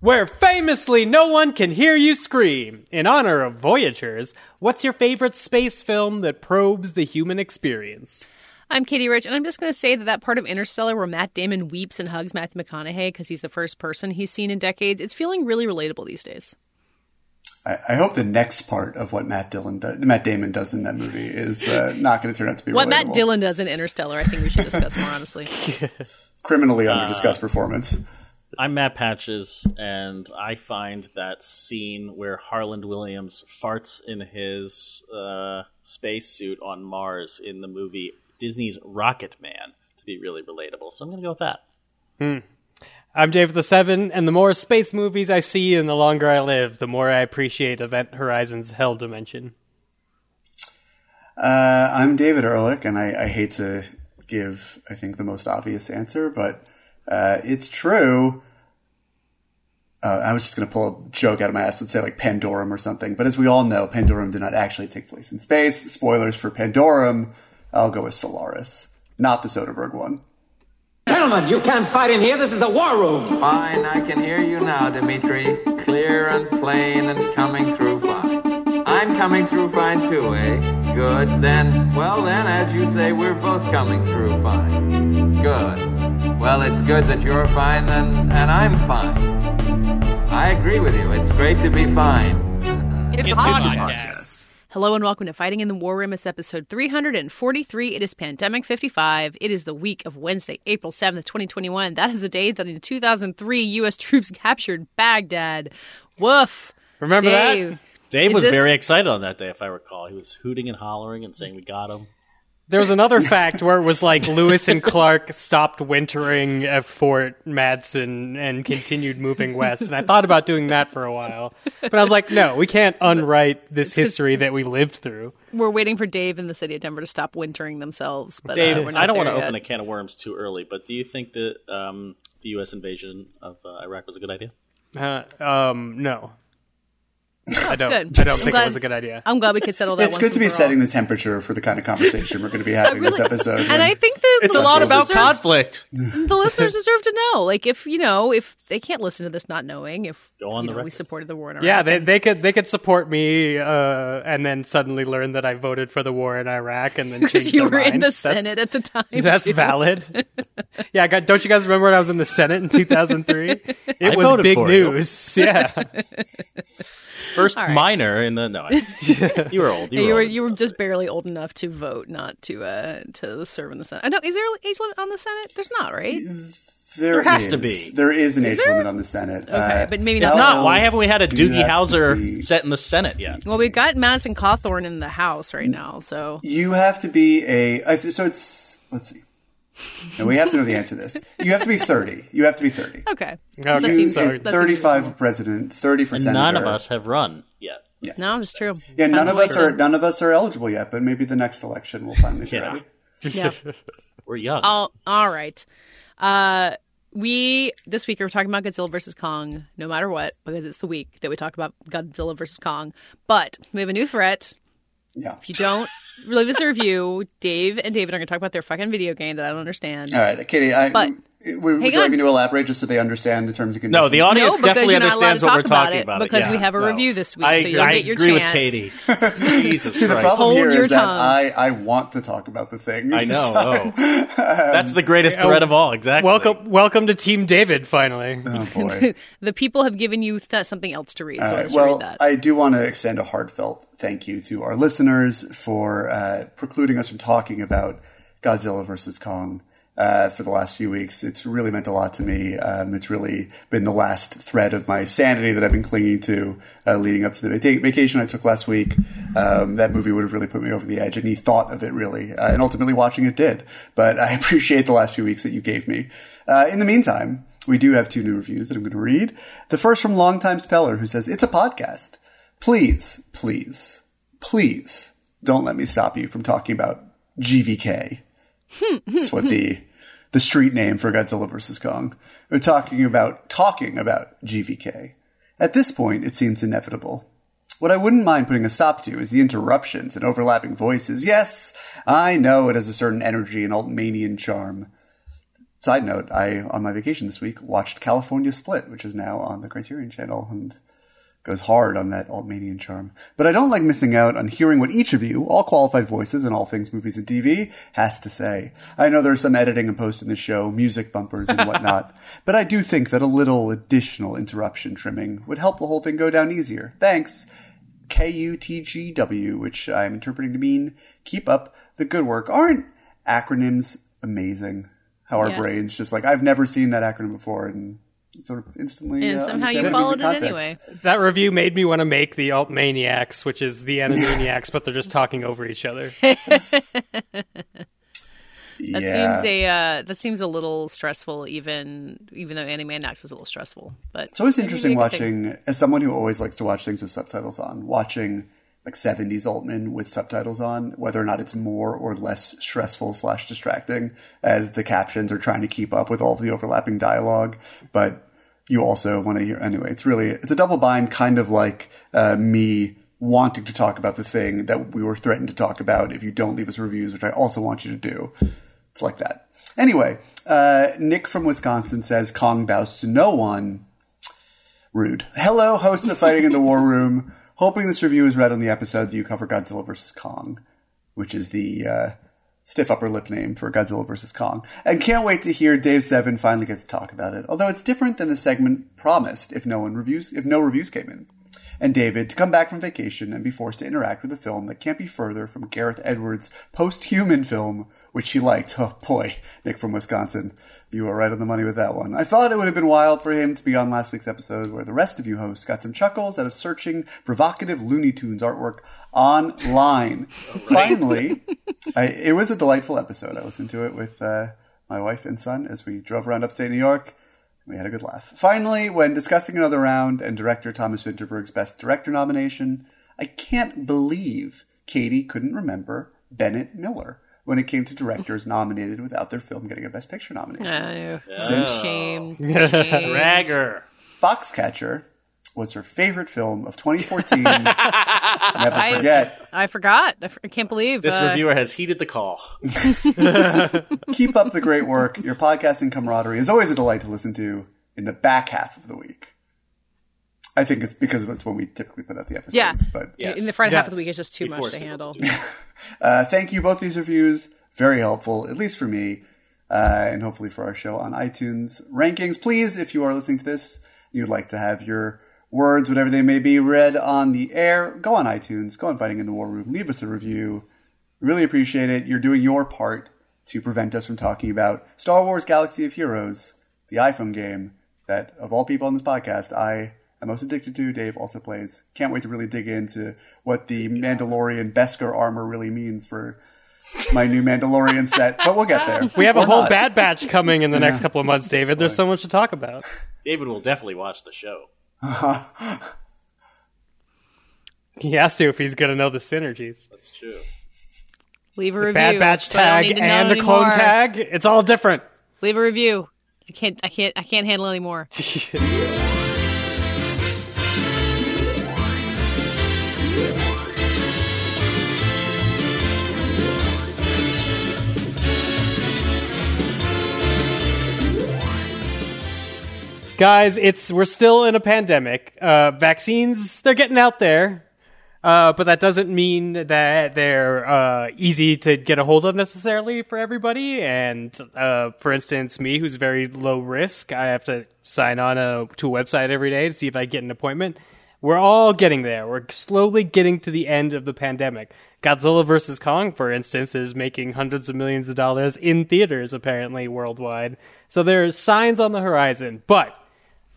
where famously no one can hear you scream. In honor of Voyagers, what's your favorite space film that probes the human experience? I'm Katie Rich, and I'm just going to say that that part of Interstellar where Matt Damon weeps and hugs Matthew McConaughey because he's the first person he's seen in decades, it's feeling really relatable these days. I, I hope the next part of what Matt Dillon does, Matt Damon does in that movie is uh, not going to turn out to be What relatable. Matt Dillon does in Interstellar, I think we should discuss more honestly. criminally under discussed performance. I'm Matt Patches, and I find that scene where Harland Williams farts in his uh, spacesuit on Mars in the movie Disney's Rocket Man to be really relatable. So I'm going to go with that. I'm Dave the Seven, and the more space movies I see and the longer I live, the more I appreciate Event Horizon's Hell Dimension. Uh, I'm David Ehrlich, and I, I hate to give, I think, the most obvious answer, but uh, it's true. Uh, I was just going to pull a joke out of my ass and say like Pandorum or something, but as we all know, Pandorum did not actually take place in space. Spoilers for Pandorum. I'll go with Solaris, not the Soderbergh one. Gentlemen, you can't fight in here. This is the war room. Fine, I can hear you now, Dimitri. Clear and plain and coming through fine. I'm coming through fine too, eh? Good. Then, well then, as you say, we're both coming through fine. Good. Well, it's good that you're fine and, and I'm fine. I agree with you. It's great to be fine. It's, a podcast. Hello and welcome to Fighting in the War Room. It's episode 343. It is Pandemic 55. It is the week of Wednesday, April 7th, 2021. That is the day that in 2003, U.S. troops captured Baghdad. Woof. Remember Dave. that? Dave Is was this- very excited on that day, if I recall. He was hooting and hollering and saying, We got him. There was another fact where it was like Lewis and Clark stopped wintering at Fort Mandan and continued moving west. And I thought about doing that for a while. But I was like, no, we can't unwrite this history that we lived through. We're waiting for Dave and the city of Denver to stop wintering themselves. But, uh, Dave, we're not I don't want to yet. open a can of worms too early, but do you think that um, the U.S. invasion of uh, Iraq was a good idea? Uh, um, no. I don't. good. I don't think glad- it was a good idea. I'm glad we could settle that It's once good to be for all. setting the temperature for the kind of conversation we're going to be having this episode. And I think that It's a lot about deserve- conflict. the listeners deserve to know. Like, if you know, if they can't listen to this not knowing, if Go on you the know, we supported the war in Iraq. Yeah, they they could they could support me uh, and then suddenly learn that I voted for the war in Iraq and then change because you their were in the minds. That's- Senate at the time. That's too. valid. yeah, God, don't you guys remember when I was in the Senate in 2003? It I was big for you. news. Yeah. First All right. minor in the. No, I- you were old. You Yeah, were, you were you were just barely old enough to vote, not to uh to serve in the Senate. I know. Is there an age limit on the Senate? There's not, right? there has to be. There is an age there? limit on the Senate. Uh, Okay, but maybe not- Not. Why haven't we had a Doogie have Howser set in the Senate yet? Well, we've got Madison Cawthorn in the House right now, so You have to be a. I th- so it's. Let's see. No, we have to know the answer to this. You have to be 30. You have to be 30. okay. Okay. That You- seems, sorry. 35 for president, 30 for And senator. none of us have run yet. No, that's true. Yeah, none of us are none of us are eligible yet, but maybe the next election we'll finally be Yeah. ready. Yeah. We're young. all, all right. Uh, we this week are talking about Godzilla versus Kong, no matter what, because it's the week that we talk about Godzilla versus Kong. But we have a new threat. Yeah. If you don't leave us a review, Dave and David are going to talk about their fucking video game that I don't understand. All right, Katie. I, But- would would hang you like on. me to elaborate just so they understand the terms and conditions? no, the audience no, definitely you're not allowed understands to what talk we're about talking it about. because yeah. we have a No. review this week, I, so you'll I get your agree chance. with Katie. Jesus See, the Christ. problem Hold here your that tongue. I, I want to talk about the thing. I know. Oh. That's the greatest Yeah, threat of all. Exactly. welcome, welcome to Team David. Finally, Oh boy. The people have given you th- something else to read, so All I right. Well, read that. I do want to extend a heartfelt thank you to our listeners for uh, precluding us from talking about Godzilla versus Kong uh, for the last few weeks. It's really meant a lot to me. Um, it's really been the last thread of my sanity that I've been clinging to uh, leading up to the vaca- vacation I took last week. Um, that movie would have really put me over the edge. Any thought of it really, uh, and ultimately watching it did. But I appreciate the last few weeks that you gave me. Uh, in the meantime, we do have two new reviews that I'm going to read. The first from Longtime Speller, who says, It's a podcast. Please, please, please don't let me stop you from talking about GVK. That's what the the street name for Godzilla vs. Kong. We're talking about talking about GVK. At this point, it seems inevitable. What I wouldn't mind putting a stop to is the interruptions and overlapping voices. Yes, I know it has a certain energy and Altmanian charm. side note, I on my vacation this week watched California Split, which is now on the Criterion Channel, and goes hard on that Altmanian charm. But I don't like missing out on hearing what each of you, all qualified voices in all things movies and TV, has to say. I know there's some editing and post in the show, music bumpers and whatnot, but I do think that a little additional interruption trimming would help the whole thing go down easier. Thanks. KUTGW, which I'm interpreting to mean keep up the good work. Aren't acronyms amazing? How our Yes. brains just like, I've never seen that acronym before and sort of instantly. And uh, somehow you followed it context. anyway. That review made me want to make the Alt Maniacs, which is the Animaniacs, but they're just talking over each other. That yeah. seems a uh, that seems a little stressful, even even though Animaniacs was a little stressful. But It's always interesting a good thing. watching, as someone who always likes to watch things with subtitles on, watching like 70s Altman with subtitles on, whether or not it's more or less stressful slash distracting as the captions are trying to keep up with all of the overlapping dialogue. But you also want to hear, anyway, it's really, it's a double bind, kind of like uh, me wanting to talk about the thing that we were threatened to talk about if you don't leave us reviews, which I also want you to do. It's like that. Anyway, uh, Nick from Wisconsin says Kong bows to no one. Rude. Hello, hosts of Fighting in the War Room. Hoping this review is read on the episode that you cover Godzilla vs. Kong, which is the uh, stiff upper lip name for Godzilla vs. Kong. And can't wait to hear Dave Seven finally get to talk about it. Although it's different than the segment promised if no one reviews if no reviews came in. And David to come back from vacation and be forced to interact with a film that can't be further from Gareth Edwards' post-human film, which he liked. Oh boy, Nick from Wisconsin, you were right on the money with that one. I thought it would have been wild for him to be on last week's episode where the rest of you hosts got some chuckles out of searching provocative Looney Tunes artwork online. Finally, I, it was a delightful episode. I listened to it with uh, my wife and son as we drove around upstate New York. We had a good laugh. Finally, when discussing another round and director Thomas Vinterberg's Best Director nomination, I can't believe Katie couldn't remember Bennett Miller when it came to directors nominated without their film getting a Best Picture nomination. Uh, Since shame, shame. Dragger. Foxcatcher was her favorite film of 2014. Never forget. I forgot. I, f- I can't believe This uh, reviewer has heeded the call. Keep up the great work. Your podcasting camaraderie is always a delight to listen to in the back half of the week. I think it's because it's when we typically put out the episodes. Yeah. But Yes. in the front half of the week is just too Before much to it's handle. uh, thank you both these reviews. Very helpful, at least for me, uh, and hopefully for our show on iTunes rankings. Please, if you are listening to this, you'd like to have your words, whatever they may be, read on the air. Go on iTunes. Go on Fighting in the War Room. Leave us a review. Really appreciate it. You're doing your part to prevent us from talking about Star Wars Galaxy of Heroes, the iPhone game that, of all people on this podcast, I am most addicted to. Dave also plays. Can't wait to really dig into what the Mandalorian Beskar armor really means for my new Mandalorian set. But we'll get there. We have a whole not. Bad Batch coming in the next couple of months, David. There's so much to talk about. David will definitely watch the show. He has to if he's going to know the synergies. That's true. Leave a review. Bad Batch so I don't tag need to know and a clone tag. It's all different. Leave a review. I can't. I can't. I can't handle anymore. Guys, it's we're still in a pandemic. Uh, vaccines, they're getting out there. Uh, but that doesn't mean that they're uh, easy to get a hold of necessarily for everybody. And uh, for instance, me, who's very low risk, I have to sign on a, to a website every day to see if I get an appointment. We're all getting there. We're slowly getting to the end of the pandemic. Godzilla vs. Kong, for instance, is making hundreds of millions of dollars in theaters, apparently, worldwide. So there's signs on the horizon. But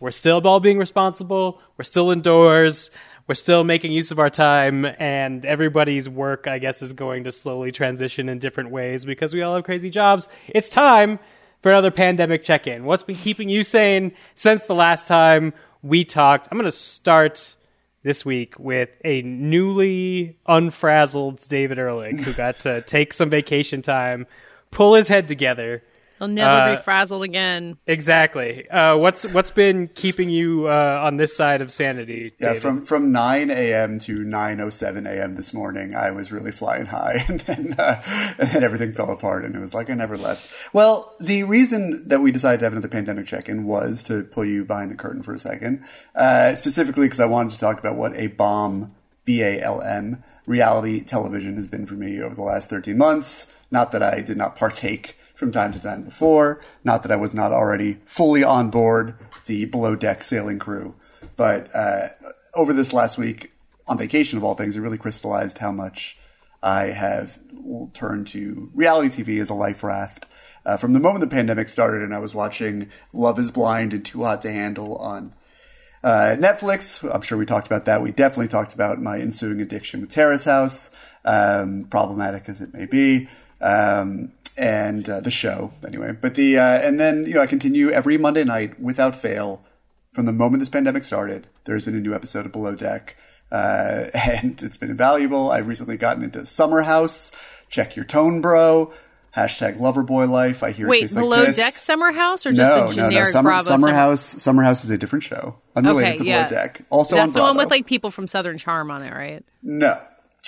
we're still all being responsible. We're still indoors. We're still making use of our time, and everybody's work, I guess, is going to slowly transition in different ways because we all have crazy jobs. It's time for another pandemic check in. What's been keeping you sane since the last time we talked? I'm going to start this week with a newly unfrazzled David Ehrlich who got to take some vacation time, pull his head together, He'll never Uh, be frazzled again. Exactly. Uh, what's what's been keeping you uh, on this side of sanity? Yeah, David? from from nine a.m. to nine o seven a.m. this morning, I was really flying high, and then uh, and then everything fell apart, and it was like I never left. Well, the reason that we decided to have another pandemic check-in was to pull you behind the curtain for a second, uh, specifically because I wanted to talk about what a balm B A L M reality television has been for me over the last thirteen months. Not that I did not partake from time to time before, not that I was not already fully on board the below deck sailing crew. But uh, over this last week, on vacation of all things, it really crystallized how much I have turned to reality TV as a life raft. Uh, from the moment the pandemic started, and I was watching Love is Blind and Too Hot to Handle on uh, Netflix. I'm sure we talked about that. We definitely talked about my ensuing addiction with Terrace House, um, problematic as it may be. Um, and uh, the show anyway. But the uh, and then you know I continue every Monday night without fail from the moment this pandemic started. There's been a new episode of Below Deck, uh, and it's been invaluable. I've recently gotten into Summer House. Check your tone, bro. Hashtag Loverboy Life. I hear it Wait, below like deck Summer House or just no, the generic no. Summer, Bravo Summer House. Summer House is a different show, unrelated Okay, to yeah. Below Deck. Also on That's the one with like people from Southern Charm on it, right? no.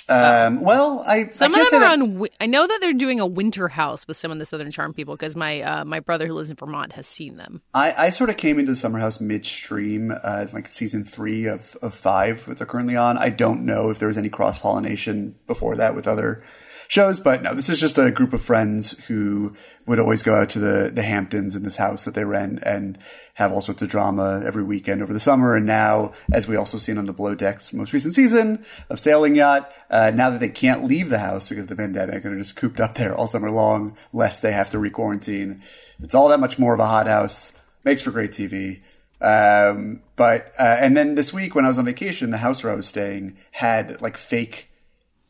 Um, well, I Some I of them are that- on. wi- I know that they're doing a winter house with some of the Southern Charm people because my uh, my brother who lives in Vermont has seen them. I, I sort of came into the Summer House midstream, uh, like season three of, of five that they're currently on. I don't know if there was any cross pollination before that with other shows, but no, this is just a group of friends who would always go out to the, the Hamptons in this house that they rent and have all sorts of drama every weekend over the summer. And now, as we also seen on the Below Deck's most recent season of Sailing Yacht, uh, now that they can't leave the house because of the pandemic and are just cooped up there all summer long, lest they have to re-quarantine, it's all that much more of a hothouse makes for great TV. Um, but uh, and then this week when I was on vacation, the house where I was staying had like fake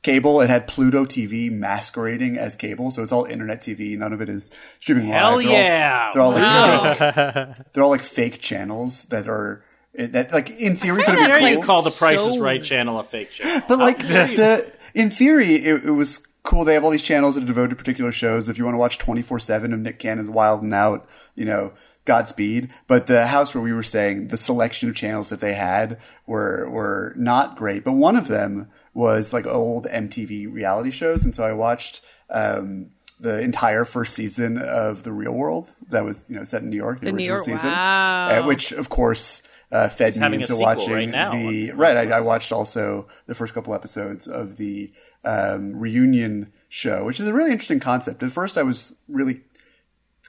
cable. It had Pluto TV masquerading as cable, so it's all internet TV. None of it is streaming Hell live. They're all- yeah. They're all, like Wow. fake, they're all like fake channels that are that like in theory could that have Dare been you call the Price is So- Right channel a fake channel? But like the in theory, it, it was cool. They have all these channels that are devoted to particular shows. If you want to watch twenty four seven of Nick Cannon's Wild and Out, you know. Godspeed, but the house where we were staying, the selection of channels that they had were were not great. But one of them was like old MTV reality shows, and so I watched um, the entire first season of The Real World that was you know set in New York, the, The New original York- season, wow. uh, which of course uh, fed me into watching right now the right. I, I watched also the first couple episodes of the um, reunion show, which is a really interesting concept. At first, I was really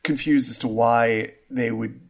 confused as to why they would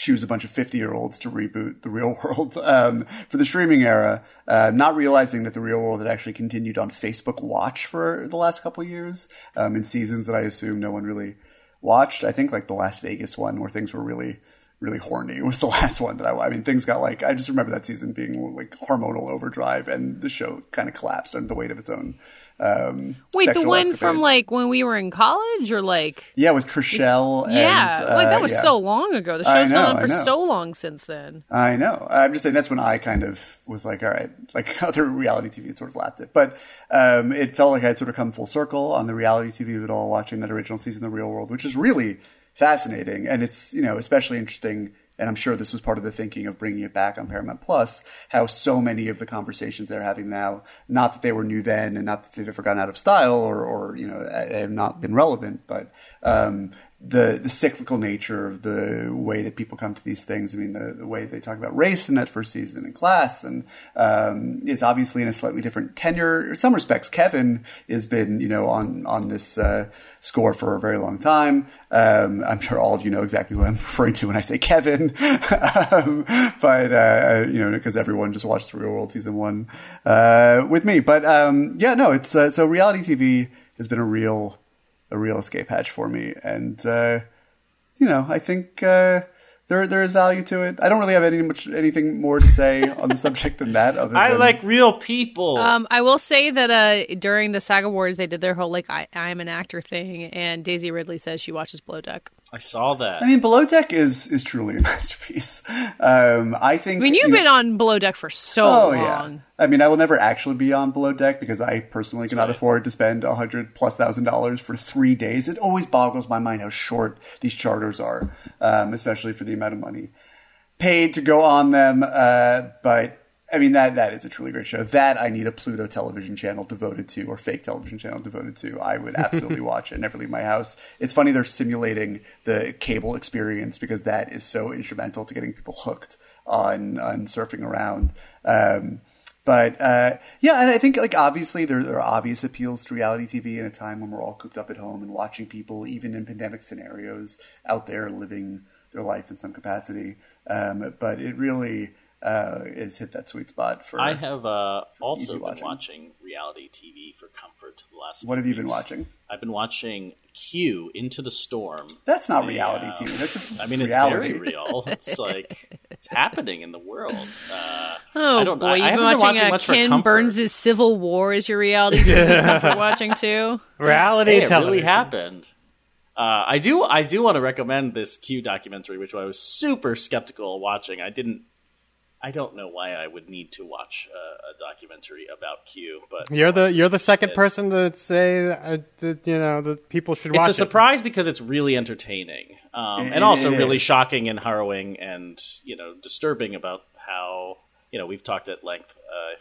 choose a bunch of 50 year olds to reboot the real world um, for the streaming era, uh, not realizing that the real world had actually continued on Facebook Watch for the last couple years um, in seasons that I assume no one really watched. I think like the Las Vegas one where things were really. Really horny was the last one that I. I mean, things got like I just remember that season being like hormonal overdrive, and the show kind of collapsed under the weight of its own. Um, Wait, the one from like when we were in college, or like yeah, with Trishelle. And, yeah, like uh, that was yeah. so long ago. The show's know, gone on for so long since then. I know. I'm just saying that's when I kind of was like, all right, like other reality TV had sort of lapped it. But um, it felt like I had sort of come full circle on the reality TV of it all, watching that original season of The Real World, which is really fascinating. And it's, you know, especially interesting. And I'm sure this was part of the thinking of bringing it back on Paramount Plus, how so many of the conversations they're having now, not that they were new then and not that they've ever gone out of style or, or you know, have not been relevant, but um, the the cyclical nature of the way that people come to these things. I mean, the, the way they talk about race in that first season and class, and um, it's obviously in a slightly different tenure. In some respects, Kevin has been you know on on this uh, score for a very long time. Um, I'm sure all of you know exactly who I'm referring to when I say Kevin, um, but uh, you know because everyone just watched the Real World season one uh, with me. But um, yeah, no, it's uh, so reality TV has been a real a real escape hatch for me, and uh, you know, I think uh, there there is value to it. I don't really have any much anything more to say on the subject than that. Other I than, like real people. Um, I will say that uh, during the SAG Awards, they did their whole like I, I'm an actor thing, and Daisy Ridley says she watches Below Deck. I saw that. I mean, Below Deck is is truly a masterpiece. Um, I think. I mean, you've you know- been on Below Deck for so Oh long. yeah. I mean, I will never actually be on Below Deck because I personally cannot right. afford to spend a hundred plus thousand dollars for three days. It always boggles my mind how short these charters are, um, especially for the amount of money paid to go on them. Uh, but I mean, that that is a truly great show. That I need a Pluto television channel devoted to, or fake television channel devoted to. I would absolutely watch it. Never leave my house. It's funny they're simulating the cable experience because that is so instrumental to getting people hooked on on surfing around. Um, but uh, yeah, and I think like obviously there, there are obvious appeals to reality TV in a time when we're all cooped up at home and watching people, even in pandemic scenarios, out there living their life in some capacity. Um, but it really uh, has hit that sweet spot for. I have uh, also easy been watching. watching reality TV for comfort the last. What few have you been watching? I've been watching Q Into the Storm. That's not The, reality uh, TV. That's just I mean, it's reality. very real. It's like it's happening in the world. Uh, Oh I don't- boy, I- I you've been haven't been watching, watching uh, much Ken comfort. Burns' Civil War is your reality TV comfort watching too. Reality hey, it television. really happened. Uh, I do. I do want to recommend this Q documentary, which I was super skeptical watching. I didn't. I don't know why I would need to watch a, a documentary about Q, but You're the you're the second it. person to say uh, that you know that people should watch. it's watch a it. surprise because it's really entertaining um, It- and also it really is. shocking and harrowing and you know disturbing about how you know we've talked at length uh, I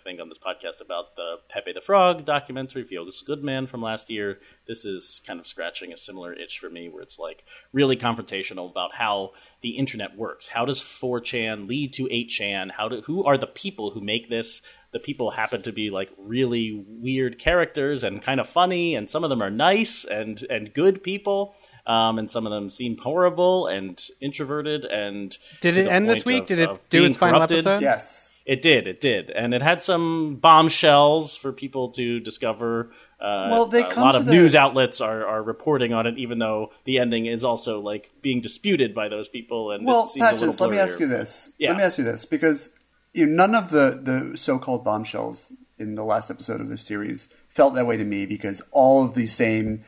think on this podcast about the Pepe the Frog documentary Feels Good Man from last year. This is kind of scratching a similar itch for me where it's like really confrontational about how the internet works. How does 4chan lead to 8chan? How do who are the people who make this? The people happen to be like really weird characters and kind of funny, and some of them are nice and and good people. Um, and some of them seem horrible and introverted and Did it end this week? of- Did it do being its final corrupted. episode? Yes. It did, it did, and it had some bombshells for people to discover. Uh, Well, they a lot of the- news outlets are, are reporting on it, even though the ending is also like being disputed by those people. And Well, it seems a little Patches, let me ask you this. Yeah. Let me ask you this because you know, none of the, the so-called bombshells in the last episode of the series felt that way to me because all of the same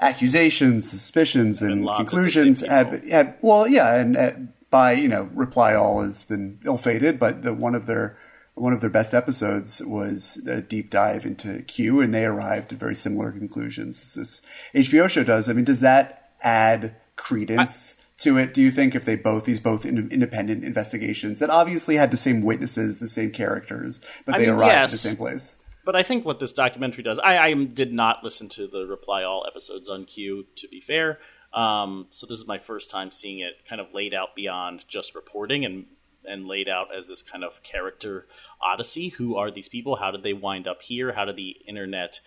accusations, suspicions, and the conclusions have, have well, yeah, and uh, by you know, reply all has been ill-fated, but the one of their one of their best episodes was a deep dive into Q, and they arrived at very similar conclusions as this HBO show does. I mean, does that add credence to it? Do you think if they both these both in, independent investigations that obviously had the same witnesses, the same characters, but I they mean, arrived at the same place? But I think what this documentary does, I, I did not listen to the Reply All episodes on Q, to be fair. Um, so this is my first time seeing it kind of laid out beyond just reporting and and laid out as this kind of character odyssey. Who are these people? How did they wind up here? How did the internet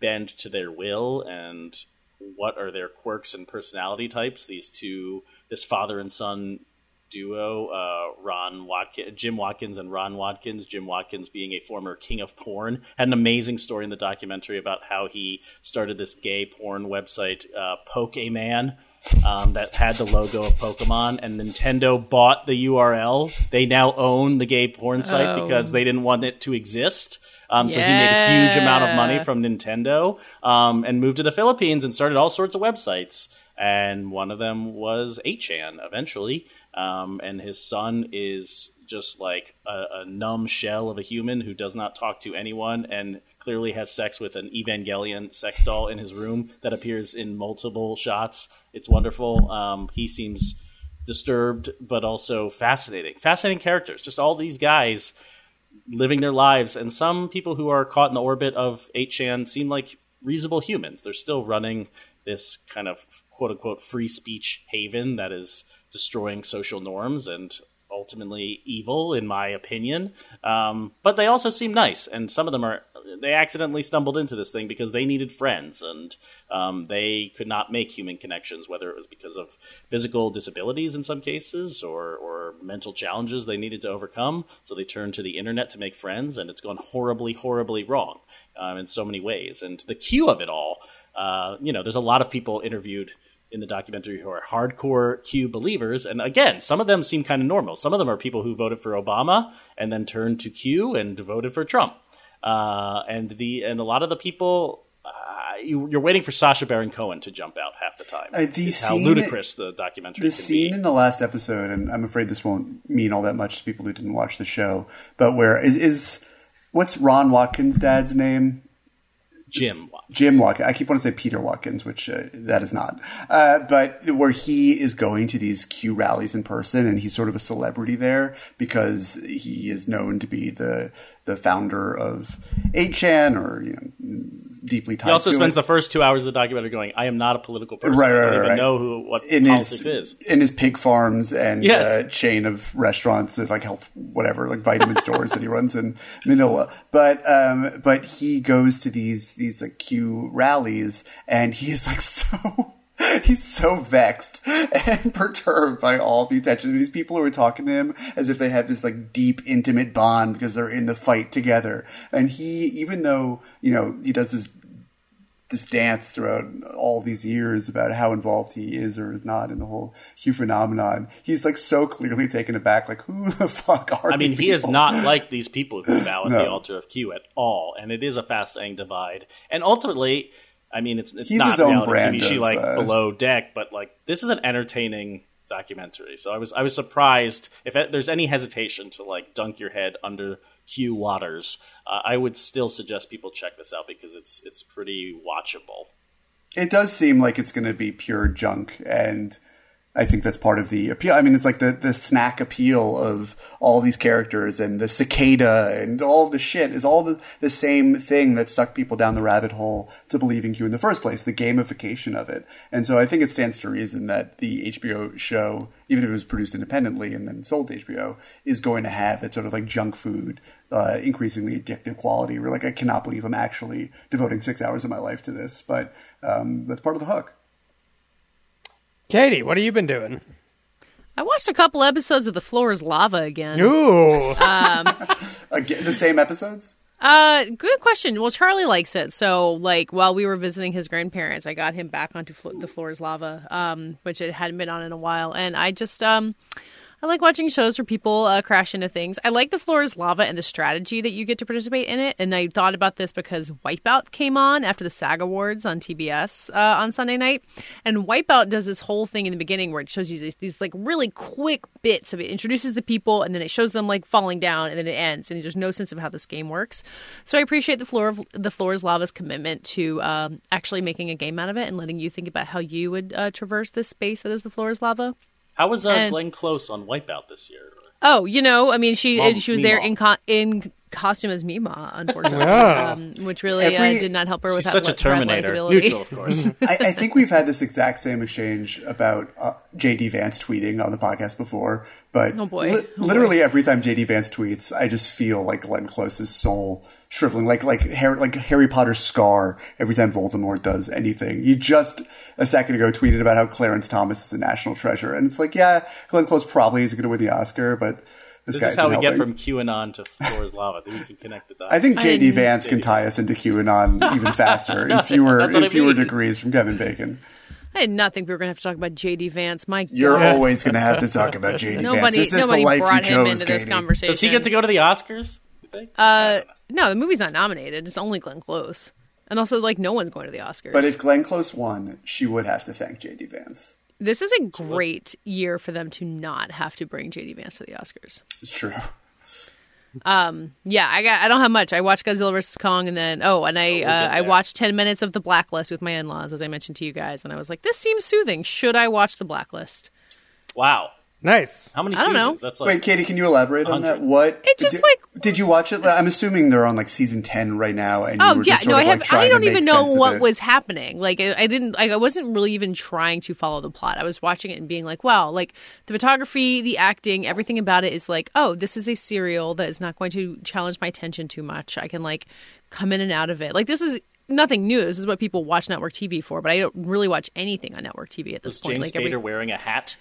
bend to their will? And what are their quirks and personality types? These two, this father and son duo, uh, Ron Watkins, Jim Watkins and Ron Watkins. Jim Watkins being a former king of porn, had an amazing story in the documentary about how he started this gay porn website, uh, Pokeman. Um, that had the logo of Pokemon, and Nintendo bought the URL. They now own the gay porn site Oh. because they didn't want it to exist. Um, so he made a huge amount of money from Nintendo um, and moved to the Philippines and started all sorts of websites. And one of them was 8chan eventually. Um, and his son is just like a, a numb shell of a human who does not talk to anyone and clearly has sex with an Evangelion sex doll in his room that appears in multiple shots. It's wonderful. Um, he seems disturbed, but also fascinating. Fascinating characters. Just all these guys living their lives, and some people who are caught in the orbit of 8chan seem like reasonable humans. They're still running this kind of quote unquote free speech haven that is destroying social norms and ultimately evil, in my opinion. Um, but they also seem nice, and some of them are. They accidentally stumbled into this thing because they needed friends, and um, they could not make human connections, whether it was because of physical disabilities in some cases or, or mental challenges they needed to overcome. So they turned to the internet to make friends, and it's gone horribly, horribly wrong um, in so many ways. And the Q of it all, uh, you know, there's a lot of people interviewed in the documentary who are hardcore Q believers. And again, some of them seem kind of normal. Some of them are people who voted for Obama and then turned to Q and voted for Trump. Uh, and the and a lot of the people uh, you, you're waiting for Sacha Baron Cohen to jump out half the time. Uh, the Is how ludicrous the documentary the scene be. in the last episode, and I'm afraid this won't mean all that much to people who didn't watch the show, but where is is what's Ron Watkins' dad's name? Jim. Jim Watkins. I keep wanting to say Peter Watkins, which uh, that is not. Uh, but where he is going to these Q rallies in person, and he's sort of a celebrity there because he is known to be the the founder of 8chan or you know deeply tied. He also spends it. the first two hours of the documentary going, "I am not a political person. Right, right, I don't right, even know who what in politics his is." in his pig farms and Yes. uh, chain of restaurants like health whatever like vitamin stores that he runs in Manila. But um, but he goes to these these like Q rallies and he's like so. He's so vexed and perturbed by all the attention. Of these people who are talking to him as if they have this like deep, intimate bond because they're in the fight together. And he, even though, you know, he does this this dance throughout all these years about how involved he is or is not in the whole Q phenomenon. He's like so clearly taken aback, like who the fuck are? I mean, he is not like these people who bow at the altar of Q at all, and it is a fascinating divide. And ultimately, I mean, it's it's He's not his own reality brand TV of, like uh, Below Deck, but like this is an entertaining documentary. So I was I was surprised if there's any hesitation to like dunk your head under Q waters. Uh, I would still suggest people check this out because it's it's pretty watchable. It does seem like it's going to be pure junk, and I think that's part of the appeal. I mean, it's like the the snack appeal of all these characters and the cicada and all the shit is all the the same thing that sucked people down the rabbit hole to believing Q in the first place. The gamification of it, and so I think it stands to reason that the HBO show, even if it was produced independently and then sold to HBO, is going to have that sort of like junk food, uh, increasingly addictive quality. Where like I cannot believe I'm actually devoting six hours of my life to this, but um, that's part of the hook. Katie, what have you been doing? I watched a couple episodes of The Floor is Lava again. Ooh, Again, the same episodes. Uh, good question. Well, Charlie likes it. So, like, while we were visiting his grandparents, I got him back onto Flo- The Floor is Lava, um, which it hadn't been on in a while. And I just, um, I like watching shows where people uh, crash into things. I like The Floor is Lava and the strategy that you get to participate in it. And I thought about this because Wipeout came on after the SAG Awards on TBS uh, on Sunday night. And Wipeout does this whole thing in the beginning where it shows you these, these like really quick bits of it introduces the people and then it shows them like falling down and then it ends and there's no sense of how this game works. So I appreciate the floor of the floor is lava's commitment to um, actually making a game out of it and letting you think about how you would uh, traverse this space that is the floor is lava. How was uh, And- Glenn Close on Wipeout this year? Oh, you know, I mean, she Mom- she was there Meemaw. in co- in costume as Mima, unfortunately, Yeah. um, which really Every- uh, did not help her with She's that such a Terminator, neutral, of course. I, I think we've had this exact same exchange about uh, JD Vance tweeting on the podcast before, but Oh, boy. li- Oh, literally every time JD Vance tweets, I just feel like Glenn Close's soul shriveling, like like Harry, like Harry Potter's scar every time Voldemort does anything. You just a second ago tweeted about how Clarence Thomas is a national treasure, and it's like, yeah, Glenn Close probably is going to win the Oscar, but this, This is how we been get from QAnon to Floor is Lava. Then we can connect the dots. I think JD didn't- Vance can tie us into QAnon even faster in fewer in I fewer mean. degrees from Kevin Bacon. I did not think we were going to have to talk about JD Vance. My You're God. always going to have to talk about JD Vance. nobody This is nobody the life brought you him chose, into this conversation. Does he get to go to the Oscars? Uh, no, the movie's not nominated. It's only Glenn Close, and also like no one's going to the Oscars. But if Glenn Close won, she would have to thank JD Vance. This is a great year for them to not have to bring JD Vance to the Oscars. It's true. Um, Yeah, I got. I don't have much. I watched Godzilla vs Kong, and then oh, and I we'll uh, I watched ten minutes of The Blacklist with my in laws, as I mentioned to you guys, and I was like, this seems soothing. Should I watch The Blacklist? Wow. Nice. How many I don't know. seasons? That's like Wait, Katie, can you elaborate on that? What? It just, did, like- Did you watch it? I'm assuming they're on like season ten right now, and you Oh were yeah, just sort no, I of, have. like, trying I to don't make even know sense of what it. was happening. Like I, I didn't. Like, I wasn't really even trying to follow the plot. I was watching it and being like, wow, like the photography, the acting, everything about it is like, oh, this is a serial that is not going to challenge my attention too much. I can like come in and out of it. Like this is. Nothing new. This is what people watch network TV for, but I don't really watch anything on network TV at this was point. James like Spader wearing a hat?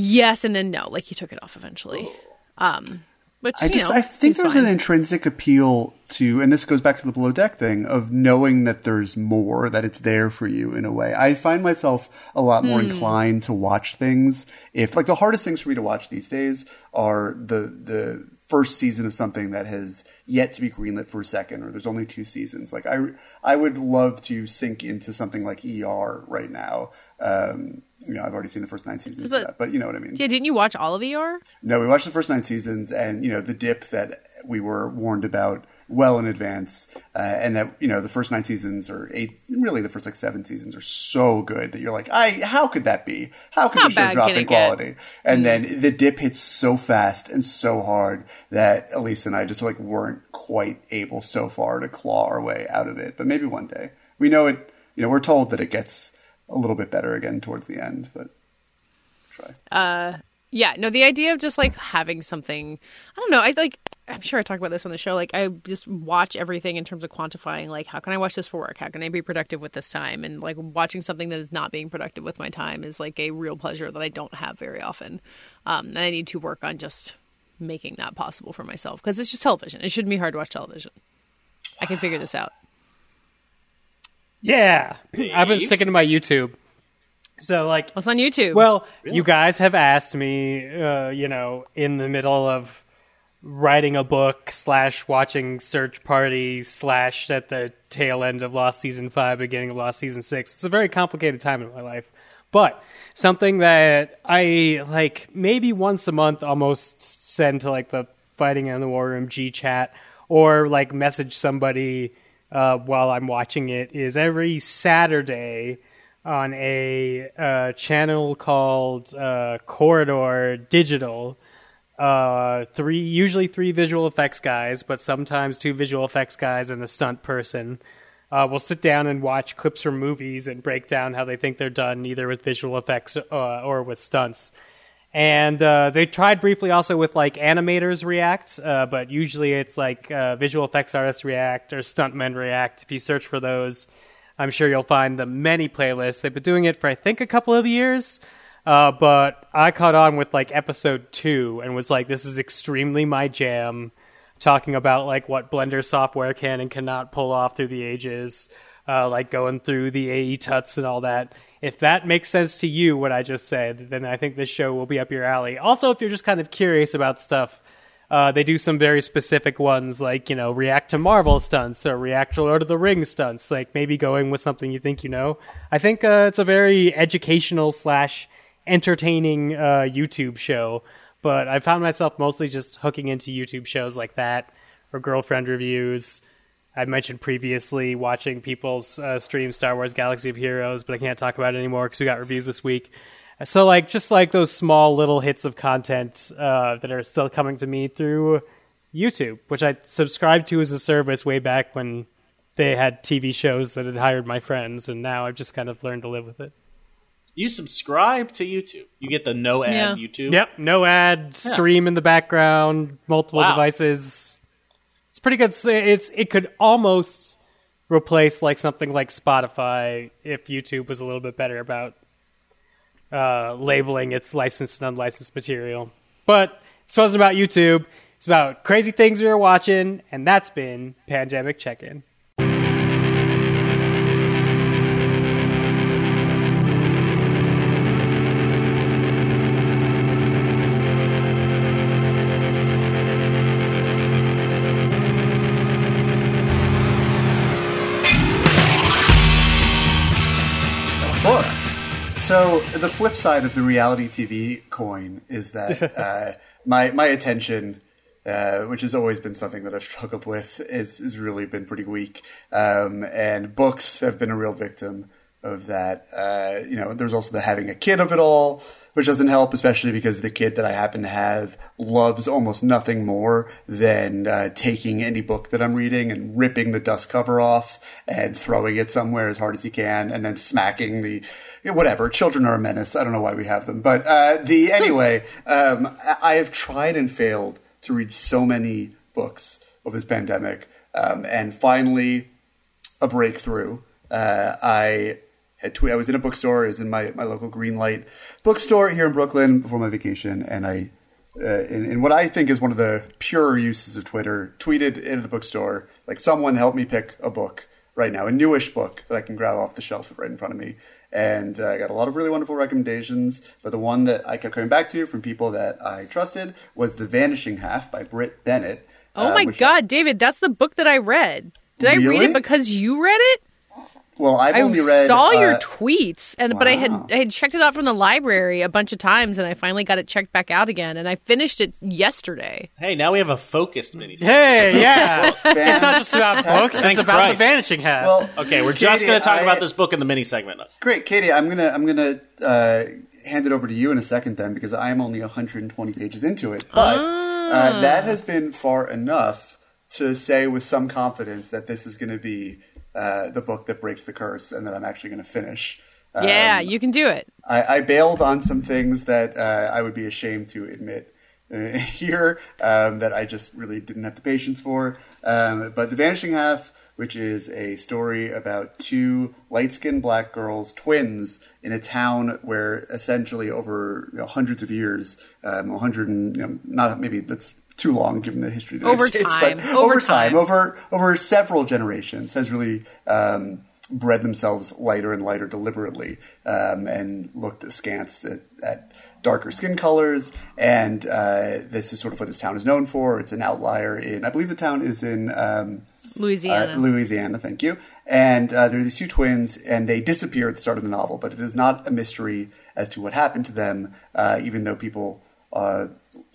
Yes, and then no. Like he took it off eventually. Um, Which I just know, I think there's fine. an intrinsic appeal to, and this goes back to the below deck thing of knowing that there's more, that it's there for you in a way. I find myself a lot more Hmm. inclined to watch things if, like, the hardest things for me to watch these days are the the first season of something that has yet to be greenlit for a second, or there's only two seasons. Like, I I would love to sink into something like ER right now. Um, you know, I've already seen the first nine seasons Was of it- that, but you know what I mean. Yeah, didn't you watch all of ER? No, we watched the first nine seasons, and you know the dip that we were warned about well in advance, uh, and that you know the first nine seasons or eight, really the first like seven seasons are so good that you're like, I how could that be? How could How the show drop in it get? quality? And then the dip hits so fast and so hard that Elise and I just like weren't quite able so far to claw our way out of it. But maybe one day we know it. You know, we're told that it gets a little bit better again towards the end, but try. Uh, yeah, no, the idea of just like having something, I don't know. I like, I'm sure I talked about this on the show. Like, I just watch everything in terms of quantifying, like, how can I watch this for work? How can I be productive with this time? And like, watching something that is not being productive with my time is like a real pleasure that I don't have very often. Um, and I need to work on just making that possible for myself because it's just television. It shouldn't be hard to watch television. I can figure this out. Yeah, I've been sticking to my YouTube. So like, What's on YouTube? well, you guys have asked me, uh, you know, in the middle of writing a book slash watching Search Party slash at the tail end of Lost season five, beginning of Lost season six. It's a very complicated time in my life, but something that I like maybe once a month almost send to like the Fighting in the War Room G chat or like message somebody uh, while I'm watching it is every Saturday on a uh, channel called uh, Corridor Digital. Uh, three usually three visual effects guys, but sometimes two visual effects guys and a stunt person. Uh, will sit down and watch clips from movies and break down how they think they're done, either with visual effects uh, or with stunts. And uh, they tried briefly also with like animators react, uh, but usually it's like uh, visual effects artists react or stuntmen react. If you search for those, I'm sure you'll find the many playlists. They've been doing it for I think a couple of years, uh, but I caught on with like episode two and was like, this is extremely my jam. Talking about like what Blender software can and cannot pull off through the ages, uh, like going through the AE tuts and all that. If that makes sense to you, what I just said, then I think this show will be up your alley. Also, if you're just kind of curious about stuff, uh, they do some very specific ones, like you know, react to Marvel stunts or react to Lord of the Rings stunts. Like maybe going with something you think you know. I think uh, it's a very educational slash entertaining uh, YouTube show. But I found myself mostly just hooking into YouTube shows like that or girlfriend reviews. I mentioned previously watching people's uh, stream Star Wars Galaxy of Heroes, but I can't talk about it anymore because we got reviews this week. So like just like those small little hits of content uh, that are still coming to me through YouTube, which I subscribed to as a service way back when they had TV shows that had hired my friends, and now I've just kind of learned to live with it. You subscribe to YouTube. You get the no ad Yeah. YouTube. Yep, no ad, stream in the background, multiple Wow. devices. It's pretty good. It's it could almost replace like something like Spotify if YouTube was a little bit better about uh, labeling its licensed and unlicensed material. But this wasn't about YouTube. It's about crazy things we were watching, and that's been Pandemic Check-In. books. So the flip side of the reality TV coin is that uh, my my attention, uh, which has always been something that I've struggled with, is has really been pretty weak. Um, and books have been a real victim of that. Uh, you know, there's also the having a kid of it all, which doesn't help, especially because the kid that I happen to have loves almost nothing more than uh, taking any book that I'm reading and ripping the dust cover off and throwing it somewhere as hard as he can, and then smacking the whatever. Children are a menace. I don't know why we have them, but uh, the anyway, um, I have tried and failed to read so many books over this pandemic, um, and finally a breakthrough. Uh, I had I was in a bookstore. I was in my, my local Greenlight bookstore here in Brooklyn before my vacation, and I uh, in, in what I think is one of the pure uses of Twitter, tweeted into the bookstore, like, someone help me pick a book right now, a newish book that I can grab off the shelf right in front of me. And uh, I got a lot of really wonderful recommendations, but the one that I kept coming back to from people that I trusted was The Vanishing Half by Brit Bennett. Oh uh, my God, David, that's the book that I read. Did I read it because you read it? Well, I've I only read. saw your uh, tweets, and but I had. I had checked it out from the library a bunch of times, and I finally got it checked back out again, and I finished it yesterday. Hey, now we have a focused mini. Hey, yeah. it's not just about books, it's Thank about Christ. the vanishing hat. well, Okay, we're just going to talk I- about this book in the mini segment. Great, Katie. I'm gonna I'm gonna uh, hand it over to you in a second then because I am only 120 pages into it. But uh, that has been far enough to say with some confidence that this is going to be uh, the book that breaks the curse and that I'm actually going to finish. Um, yeah, you can do it. I, I bailed on some things that uh, I would be ashamed to admit uh, here um, that I just really didn't have the patience for. Um, but The Vanishing Half, which is a story about two light skinned black girls, twins, in a town where essentially over you know, hundreds of years, um, 100 and, you know, not maybe that's too long given the history of the Over States, time. but Over over time, time. over over several generations has really um, bred themselves lighter and lighter deliberately um, and looked askance at, at darker skin colors. And uh, this is sort of what this town is known for. It's an outlier in, I believe the town is in. Um, Louisiana. uh, Louisiana, thank you. And uh, there are these two twins, and they disappear at the start of the novel, but it is not a mystery as to what happened to them, uh, even though people uh,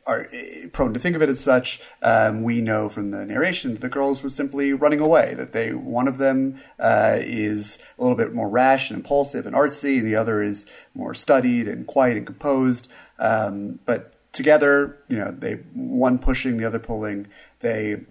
are eh, prone to think of it as such. Um, we know from the narration that the girls were simply running away, that they one of them uh, is a little bit more rash and impulsive and artsy, and the other is more studied and quiet and composed. Um, but together, you know, they one pushing, the other pulling, they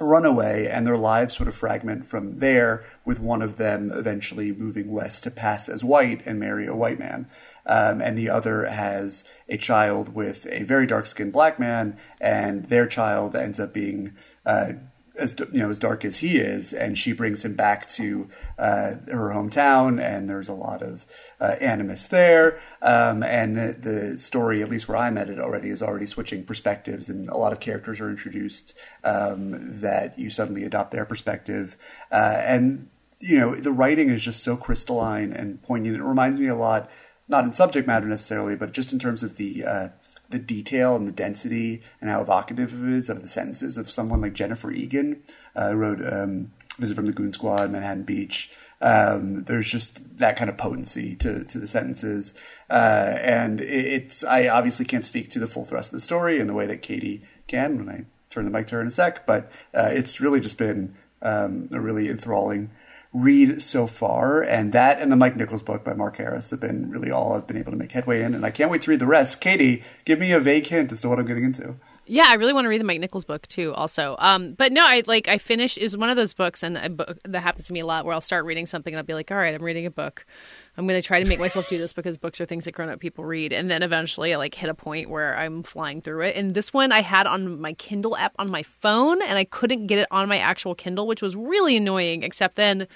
run away and their lives sort of fragment from there with one of them eventually moving west to pass as white and marry a white man um, and the other has a child with a very dark skinned black man and their child ends up being uh, as you know as dark as he is, and she brings him back to uh, her hometown, and there's a lot of uh, animus there. Um, and the, the story, at least where I'm at it already, is already switching perspectives, and a lot of characters are introduced um, that you suddenly adopt their perspective, uh, and you know the writing is just so crystalline and poignant. It reminds me a lot, not in subject matter necessarily, but just in terms of the uh, the detail and the density and how evocative it is of the sentences of someone like Jennifer Egan, uh, wrote um, Visit from the Goon Squad, Manhattan Beach. Um, there's just that kind of potency to, to the sentences. Uh, and it, it's, I obviously can't speak to the full thrust of the story in the way that Katie can when I turn the mic to her in a sec, but uh, it's really just been um, a really enthralling read so far, and that and the Mike Nichols book by Mark Harris have been really all I've been able to make headway in, and I can't wait to read the rest. Katie, give me a vague hint as to what I'm getting into. Yeah, I really want to read the Mike Nichols book too. Also, um, but no, I like I finished is one of those books, and a book that happens to me a lot, where I'll start reading something and I'll be like, all right, I'm reading a book. I'm going to try to make myself do this because books are things that grown up people read, and then eventually I like hit a point where I'm flying through it. And this one I had on my Kindle app on my phone, and I couldn't get it on my actual Kindle, which was really annoying. Except then.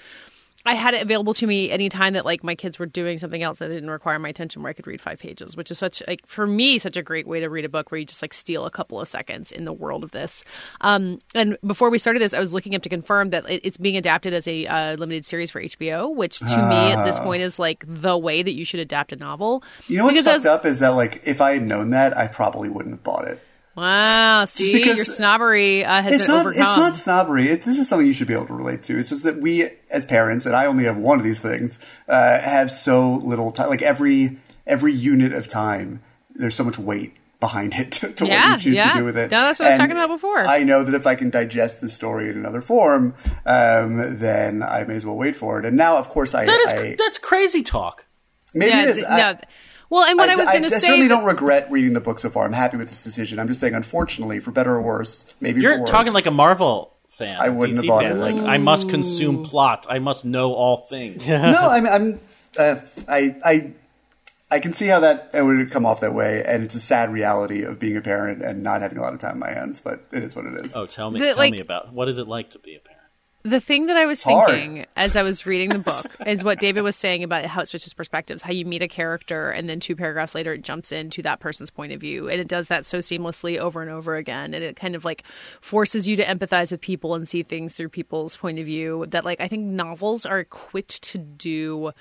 I had it available to me anytime that like my kids were doing something else that didn't require my attention where I could read five pages, which is such like for me such a great way to read a book where you just like steal a couple of seconds in the world of this. Um, and before we started this, I was looking up to confirm that it, it's being adapted as a uh, limited series for HBO, which to me at this point is like the way that you should adapt a novel. You know what's fucked was- up is that like if I had known that, I probably wouldn't have bought it. Wow, see because- your snobbery uh, has It's been not. overcome. It's not snobbery. It, this is something you should be able to relate to. It's just that we, as parents, and I only have one of these things, uh, have so little time. Like every every unit of time, there's so much weight behind it to, to Yeah, what you choose yeah. to do with it. No, that's what I was And talking about before. I know that if I can digest the story in another form, um, then I may as well wait for it. And now, of course, I, That is I that's crazy talk. maybe yeah, it is. th- I- no. Well, and what I, was going to say, I certainly that- don't regret reading the book so far. I'm happy with this decision. I'm just saying, unfortunately, for better or worse, maybe for You're worse, talking like a Marvel fan. I wouldn't DC have bought fan. it. Like I must consume plot. I must know all things. no, I'm, I'm uh, I, I, I can see how that it would come off that way, and it's a sad reality of being a parent and not having a lot of time on my hands. But it is what it is. Oh, tell me, The, tell like- me about what is it like to be a parent? The thing that I was hard. thinking as I was reading the book is what David was saying about how it switches perspectives, how you meet a character and then two paragraphs later it jumps into that person's point of view. And it does that so seamlessly over and over again. And it kind of like forces you to empathize with people and see things through people's point of view that like I think novels are equipped to do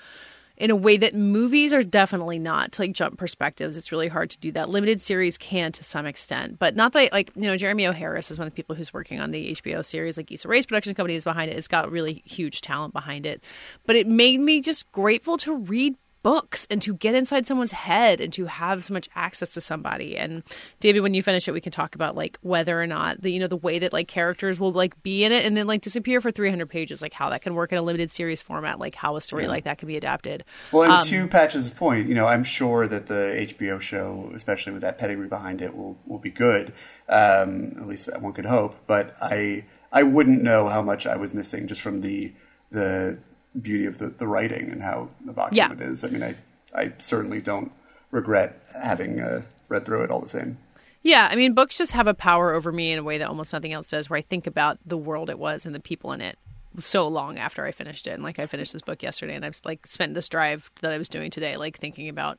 in a way that movies are definitely not to like jump perspectives. It's really hard to do that. Limited series can to some extent, but not that I, like you know Jeremy O. Harris is one of the people who's working on the HBO series. Like Issa Rae's production company is behind it. It's got really huge talent behind it, but it made me just grateful to read books and to get inside someone's head and to have so much access to somebody and david when you finish it we can talk about like whether or not the you know the way that like characters will like be in it and then like disappear for 300 pages like how that can work in a limited series format like how a story like that can be adapted Well, and Um, to Patch's point, you know, I'm sure that the HBO show, especially with that pedigree behind it, will will be good. Um, at least one could hope. But I I wouldn't know how much I was missing just from the the beauty of the, the writing and how evocative Yeah. it is. I mean, I I certainly don't regret having uh, read through it all the same. Yeah, I mean, books just have a power over me in a way that almost nothing else does. Where I think about the world it was and the people in it so long after I finished it. And like I finished this book yesterday, and I've like spent this drive that I was doing today, like thinking about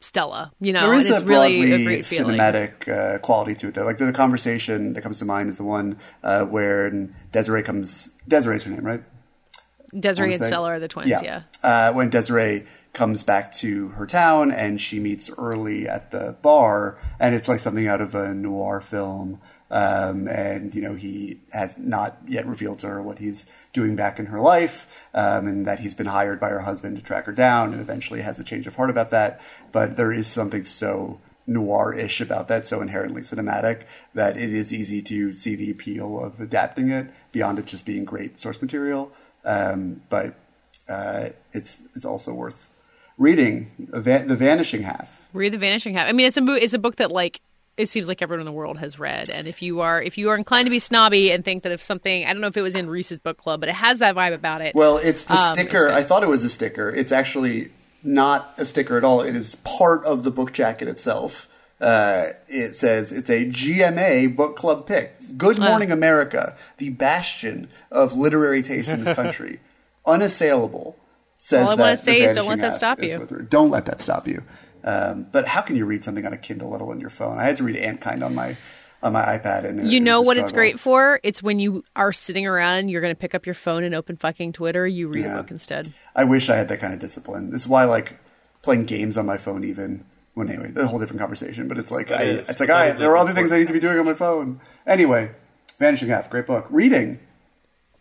Stella. You know, There is a really broadly a great cinematic uh, quality to it. Though. Like the conversation that comes to mind is the one uh, where Desiree comes. Desiree's her name, right? Desiree and. Stella are the twins. Yeah. Uh, when Desiree comes back to her town and she meets Early at the bar, and it's like something out of a noir film. Um, and you know he has not yet revealed to her what he's doing back in her life, um, and that he's been hired by her husband to track her down, and eventually has a change of heart about that. But there is something so noir-ish about that, so inherently cinematic that it is easy to see the appeal of adapting it beyond it just being great source material. Um, but uh, it's it's also worth reading Va- the Vanishing Half. Read the Vanishing Half. I mean, it's a mo- it's a book that like it seems like everyone in the world has read. And if you are if you are inclined to be snobby and think that if something I don't know if it was in Reese's book club, but it has that vibe about it. Well, it's the Um, sticker. it's. I thought it was a sticker. It's actually not a sticker at all. It is part of the book jacket itself. Uh, it says it's a GMA book club pick. Good Morning America, the bastion of literary taste in this country, unassailable. Says All I wanna say is don't let that stop you. Don't let that stop you. Um, but how can you read something on a Kindle, let alone your phone? I had to read Antkind on my on my iPad, and it- you know what it's great for? It's when you are sitting around and you're going to pick up your phone and open fucking Twitter, you read Yeah. a book instead. I wish I had that kind of discipline. This is why like playing games on my phone even. Well, anyway, that's a whole different conversation. But it's like I, is. it's like That I, there are other things I need to be doing on my phone. Anyway, Vanishing Half, great book. Reading,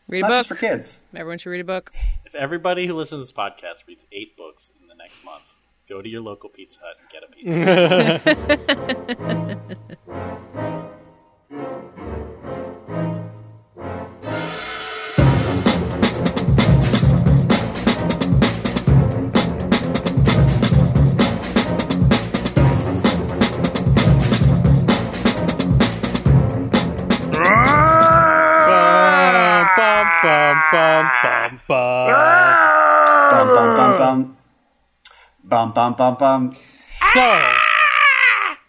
Read it's a not book. just for kids. Everyone should read a book. If everybody who listens to this podcast reads eight books in the next month, go to your local Pizza Hut and get a pizza. Bum bum bum bum. So,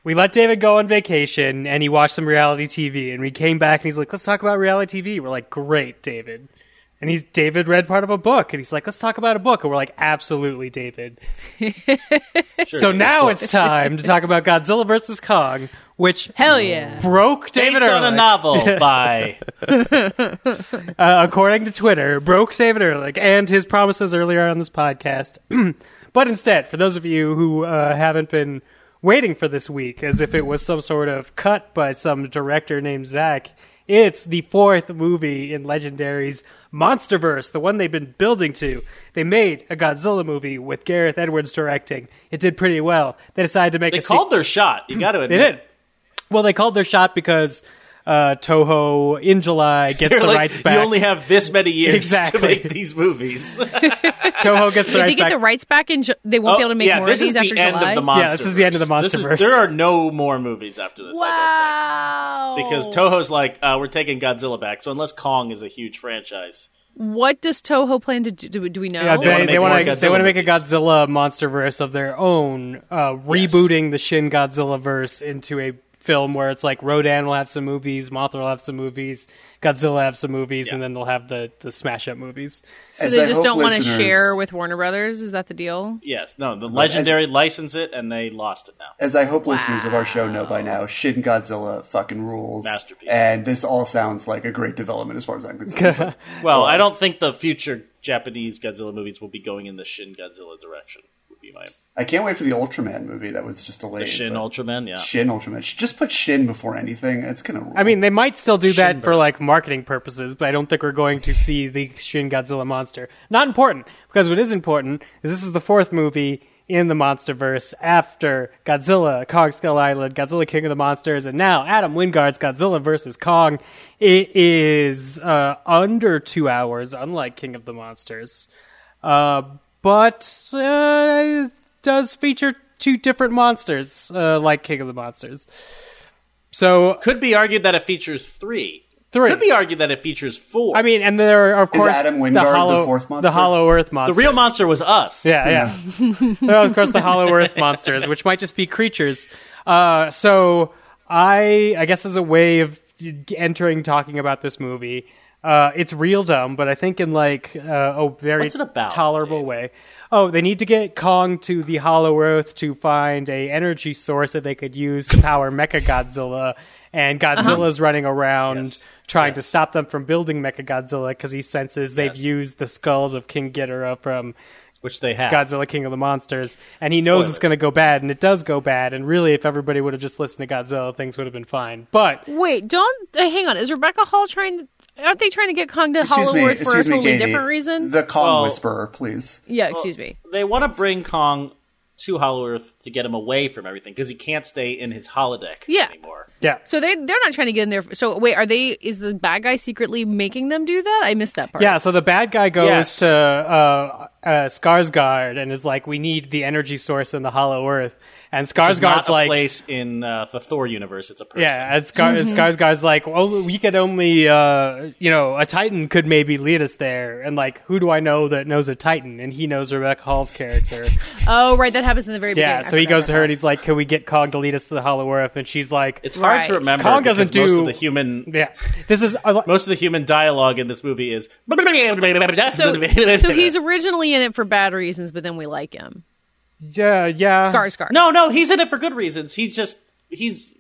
we let David go on vacation and he watched some reality TV and we came back and he's like, let's talk about reality TV. We're like, great, David. And he's David read part of a book and he's like, let's talk about a book. And we're like, absolutely, David. so now it's time to talk about Godzilla vs. Kong, which Hell yeah. broke David Based on a novel by uh, according to Twitter, broke David Ehrlich and his promises earlier on this podcast. but instead, for those of you who uh, haven't been waiting for this week, as if it was some sort of cut by some director named Zach, it's the fourth movie in Legendary's Monsterverse, the one they've been building to. They made a Godzilla movie with Gareth Edwards directing. It did pretty well. They decided to make they a called their shot. You got to admit. They did. Well, they called their shot because uh, Toho in July gets They're the like, rights back. You only have this many years Exactly. to make these movies. Toho gets the If rights they get back. the rights back and they won't be able to make Oh, yeah, more this of is these the after end July. of the monster. Yeah, this is the end of the Monsterverse. there are no more movies after this. I wow. don't think. Because Toho's like, uh, we're taking Godzilla back. So unless Kong is a huge franchise, What does Toho plan to do? Do, do we know? Yeah, they, they want to they want to make a Godzilla MonsterVerse of their own, uh, rebooting the Shin Godzilla verse into a film where it's like Rodan will have some movies, Mothra will have some movies, Godzilla will have some movies, Yeah. and then they'll have the the smash up movies. So As they I just don't want to share with Warner Brothers. Is that the deal? Yes, no, the legendary licensed it and they lost it now. As I hope listeners of our show know by now, Shin Godzilla fucking rules. Masterpiece. And this all sounds like a great development as far as I'm concerned. Well, I don't think the future Japanese Godzilla movies will be going in the Shin Godzilla direction. Would be my I can't wait for the Ultraman movie that was just delayed. the Shin Ultraman. Yeah, Shin Ultraman. Just put Shin before anything. It's gonna. Rule. I mean, they might still do that Shinbei. for like marketing purposes, but I don't think we're going to see the Shin Godzilla monster. Not important because what is important is this is the fourth movie in the MonsterVerse after Godzilla, Kong Skull Island, Godzilla King of the Monsters, and now Adam Wingard's Godzilla versus Kong. It is uh, under two hours, unlike King of the Monsters, uh, but uh, it does feature two different monsters, uh, like King of the Monsters. So could be argued that it features three. Three. Could be argued that it features four. I mean, and there are of course Adam the Wingard the hollow, fourth monster? the Hollow Earth monster. the real monster was us. Yeah, yeah. there are of course the Hollow Earth monsters, which might just be creatures. Uh, so I, I guess, as a way of entering talking about this movie, uh, it's real dumb, but I think in like uh, a very What's it about, tolerable Dave? way. Oh, they need to get Kong to the Hollow Earth to find a energy source that they could use to power Mecha Godzilla, and Godzilla's running around Yes. trying to stop them from building Mecha Godzilla because he senses they've Yes. used the skulls of King Ghidorah from which they have. Godzilla King of the Monsters, and he knows it's going to go bad, and it does go bad. And really, if everybody would have just listened to Godzilla, things would have been fine. But Wait, don't uh, hang on. Is Rebecca Hall trying? to... Aren't they trying to get Kong to excuse Hollow. Earth for a Excuse me, totally Katie. different reason? The Kong Well- Whisperer, please. yeah, excuse me. They want to bring Kong to Hollow Earth to get him away from everything because he can't stay in his holodeck Yeah. anymore. yeah, So they they're not trying to get in there. So wait, are they? Is the bad guy secretly making them do that? I missed that part. yeah. So the bad guy goes Yes. to uh, uh, Skarsgård and is like, "We need the energy source in the Hollow Earth." And Which is not Skarsgård's a like, place in uh, the Thor universe. It's a person. Yeah, and Scar- Skarsgård's like, well, we could only, uh, you know, a Titan could maybe lead us there. And like, who do I know that knows a Titan? And he knows Rebecca Hall's character. Oh, right. That happens in the very beginning. yeah, so he goes to her and he's like, can we get Kong to lead us to the Hollow Earth? And she's like, It's hard Right. to remember. Kong doesn't because most do- of the human. yeah, this is a, Most of the human dialogue in this movie is. So, so he's originally in it for bad reasons, but then we like him. Yeah, yeah. Scar, Scar. No, no, he's in it for good reasons. He's just he's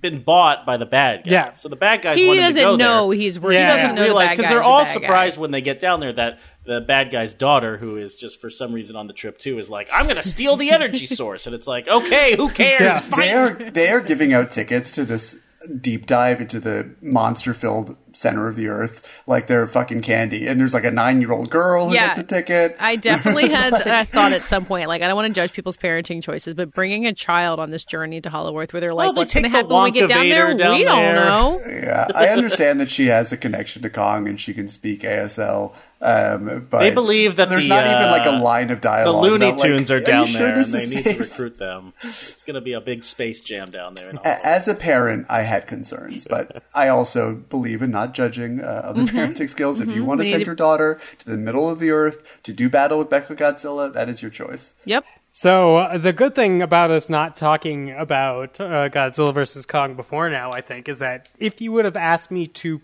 been bought by the bad guy. Yeah. So the bad guys he wanted doesn't to go know there. he's. Yeah. he He doesn't doesn't realize because guy they're is the all guy. surprised when they get down there that the bad guy's daughter, who is just for some reason on the trip too, is like, "I'm going to steal the energy source," and it's like, "Okay, who cares?" Yeah. They are they are giving out tickets to this deep dive into the monster filled center of the earth like they're fucking candy. And there's like a nine year old girl who Yeah. gets a ticket. I definitely had a thought at some point. Like, I don't want to judge people's parenting choices, but bringing a child on this journey to Hollow Earth, where they're like, Well, they "What's going to happen when we get down Wonka there?" Down we don't there. know. yeah, I understand that she has a connection to Kong and she can speak ASL. Um, but They believe that there's the, not even uh, like a line of dialogue. the dialogue. Looney about, like, Tunes are you down sure there, and they is need to recruit them. It's going to be a big space jam down there. A- As a parent, I had concerns, but I also believe in not judging uh, other parenting skills. If you want to send your daughter to the middle of the earth to do battle with Mecha Godzilla, that is your choice. Yep. So uh, the good thing about us not talking about uh, Godzilla versus Kong before now, I think, is that if you would have asked me to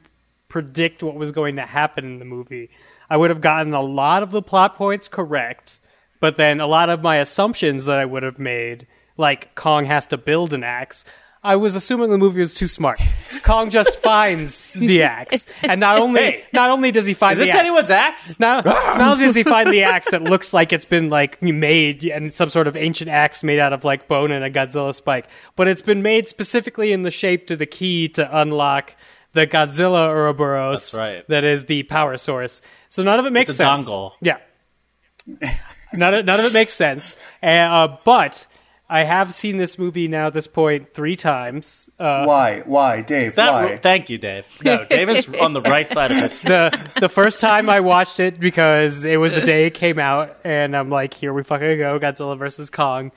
predict what was going to happen in the movie, I would have gotten a lot of the plot points correct, but then a lot of my assumptions that I would have made, like Kong has to build an axe. I was assuming the movie was too smart. Kong just finds the axe, and not only Hey. not only does he find Is the this axe, anyone's axe? not, not only does he find the axe that looks like it's been like made and some sort of ancient axe made out of like bone and a Godzilla spike, but it's been made specifically in the shape to the key to unlock the Godzilla Ouroboros. That's right. That is the power source. So none of it makes It's a sense. dongle. Yeah. none of none of it makes sense. Uh, but I have seen this movie now at this point three times. Uh, why? Why, Dave? That, why? thank you, Dave. No, Dave is on the right side of this. the the first time I watched it because it was the day it came out, and I'm like, here we fucking go, Godzilla versus Kong.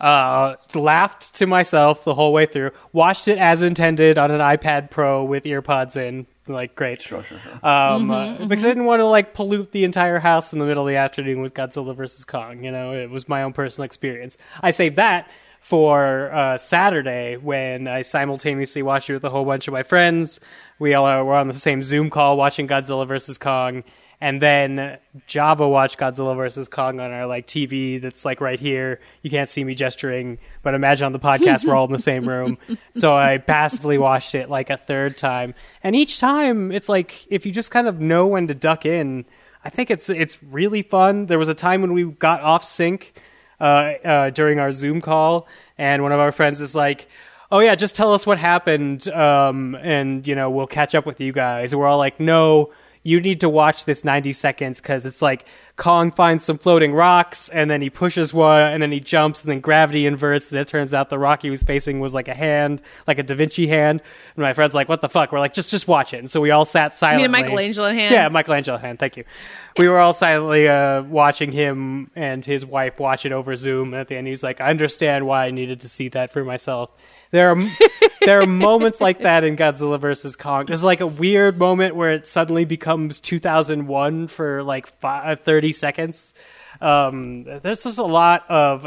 Uh, laughed to myself the whole way through. Watched it as intended on an iPad Pro with earpods in. Like great, Sure, sure, sure. um, uh, because I didn't want to like pollute the entire house in the middle of the afternoon with Godzilla versus Kong. You know, it was my own personal experience. I saved that for uh, Saturday when I simultaneously watched it with a whole bunch of my friends. We all were on the same Zoom call watching Godzilla versus Kong, and then Java watched Godzilla versus Kong on our like TV that's like right here. You can't see me gesturing, but imagine on the podcast we're all in the same room. So I passively watched it like a third time, and each time it's like if you just kind of know when to duck in. I think it's it's really fun. There was a time when we got off sync uh, uh, during our Zoom call, and one of our friends is like, "Oh yeah, just tell us what happened, um, and you know we'll catch up with you guys." And we're all like, "No, you need to watch this 90 seconds because it's like Kong finds some floating rocks and then he pushes one and then he jumps and then gravity inverts and it turns out the rock he was facing was like a hand, like a Da Vinci hand. And my friend's like, "What the fuck?" We're like, "Just just watch it." And so we all sat You silently. mean a Michelangelo hand? Yeah, Michelangelo hand. Thank you. We were all silently uh, watching him and his wife watch it over Zoom. And at the end, he's like, "I understand why I needed to see that for myself." There are there are moments like that in Godzilla vs Kong. There's like a weird moment where it suddenly becomes 2001 for like five, 30 seconds. Um, there's just a lot of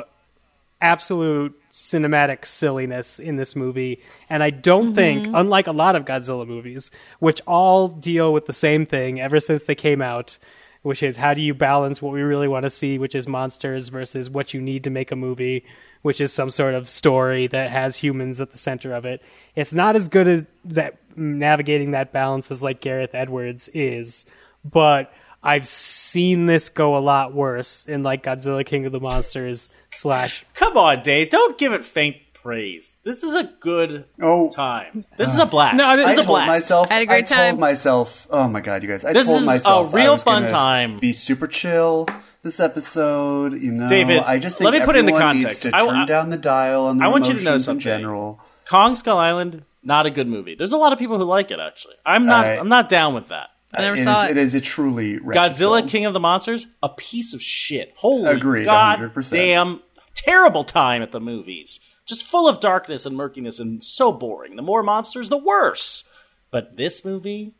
absolute cinematic silliness in this movie. And I don't think, unlike a lot of Godzilla movies, which all deal with the same thing ever since they came out, which is how do you balance what we really want to see, which is monsters, versus what you need to make a movie, which is some sort of story that has humans at the center of it. It's not as good as that navigating that balance as like Gareth Edwards is, but I've seen this go a lot worse in like Godzilla King of the Monsters slash Come on, Dave. Don't give it faint praise. This is a good Oh. time. This is a uh, blast. No, this I is I a told blast. myself. Had a great I told time. myself. Oh my god, you guys! I This told is a myself real fun time. Be super chill this episode. You know, David, I just think let me put it into everyone context. Needs to I- turn I- down the dial on the I want you to know emotions in something. general. Kong Skull Island, not a good movie. There's a lot of people who like it. Actually, I'm not. I- I'm not down with that. I never it, saw is, it. it is a truly Godzilla film. King of the Monsters, a piece of shit. Holy Agreed, god 100%. damn terrible time at the movies. Just full of darkness and murkiness and so boring. The more monsters, the worse. But this movie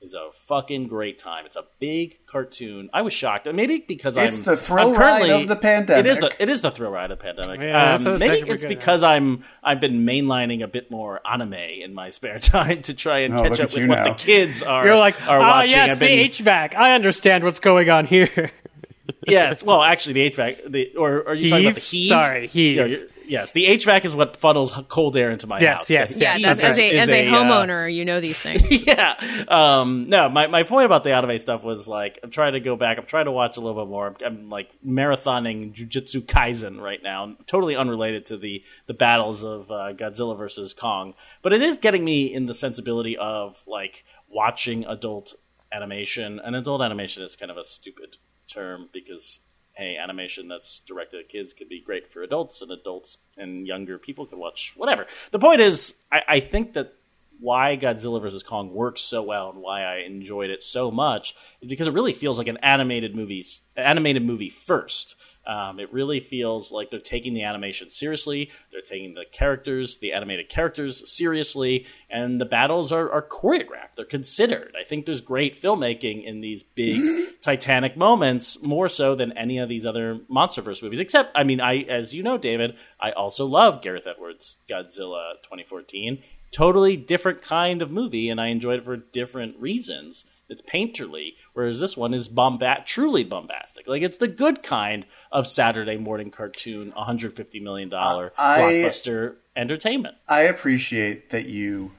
is a fucking great time. It's a big cartoon. I was shocked. Maybe because It's I'm the thrill I'm currently, ride of the pandemic. It is the it is the thrill ride of the pandemic. Yeah, that's- Um, that's maybe it's pretty good, because I'm I've been mainlining a bit more anime in my spare time to try and Oh, catch up with what now. the kids are You're like, are oh watching. yes, I've the HVAC. I understand what's going on here. yes. Well, actually, the HVAC, the, or are you talking about the Heave? heave? Sorry, heave. You're- yes, the HVAC is what funnels cold air into my Yes, house. yes, The Yeah, yes, heave that's, that's as a is as a, uh, homeowner, you know these things. yeah. Um, no, my, my point about the anime stuff was like I'm trying to go back. I'm trying to watch a little bit more. I'm, I'm like marathoning Jujutsu Kaisen right now, totally unrelated to the the battles of uh, Godzilla versus Kong. But it is getting me in the sensibility of like watching adult animation. And adult animation is kind of a stupid term because hey, animation that's directed at kids could be great for adults, and adults and younger people can watch whatever. The point is, I, I think that why Godzilla vs Kong works so well and why I enjoyed it so much is because it really feels like an animated movies animated movie first. Um, it really feels like they're taking the animation seriously. They're taking the characters, the animated characters, seriously, and the battles are, are choreographed. They're considered. I think there's great filmmaking in these big Titanic moments, more so than any of these other MonsterVerse movies. Except, I mean, I as you know, David, I also love Gareth Edwards' Godzilla 2014 totally different kind of movie, and I enjoyed it for different reasons. It's painterly, whereas this one is bomba- truly bombastic. Like it's the good kind of Saturday morning cartoon, 150 million dollar I- blockbuster entertainment. I appreciate that you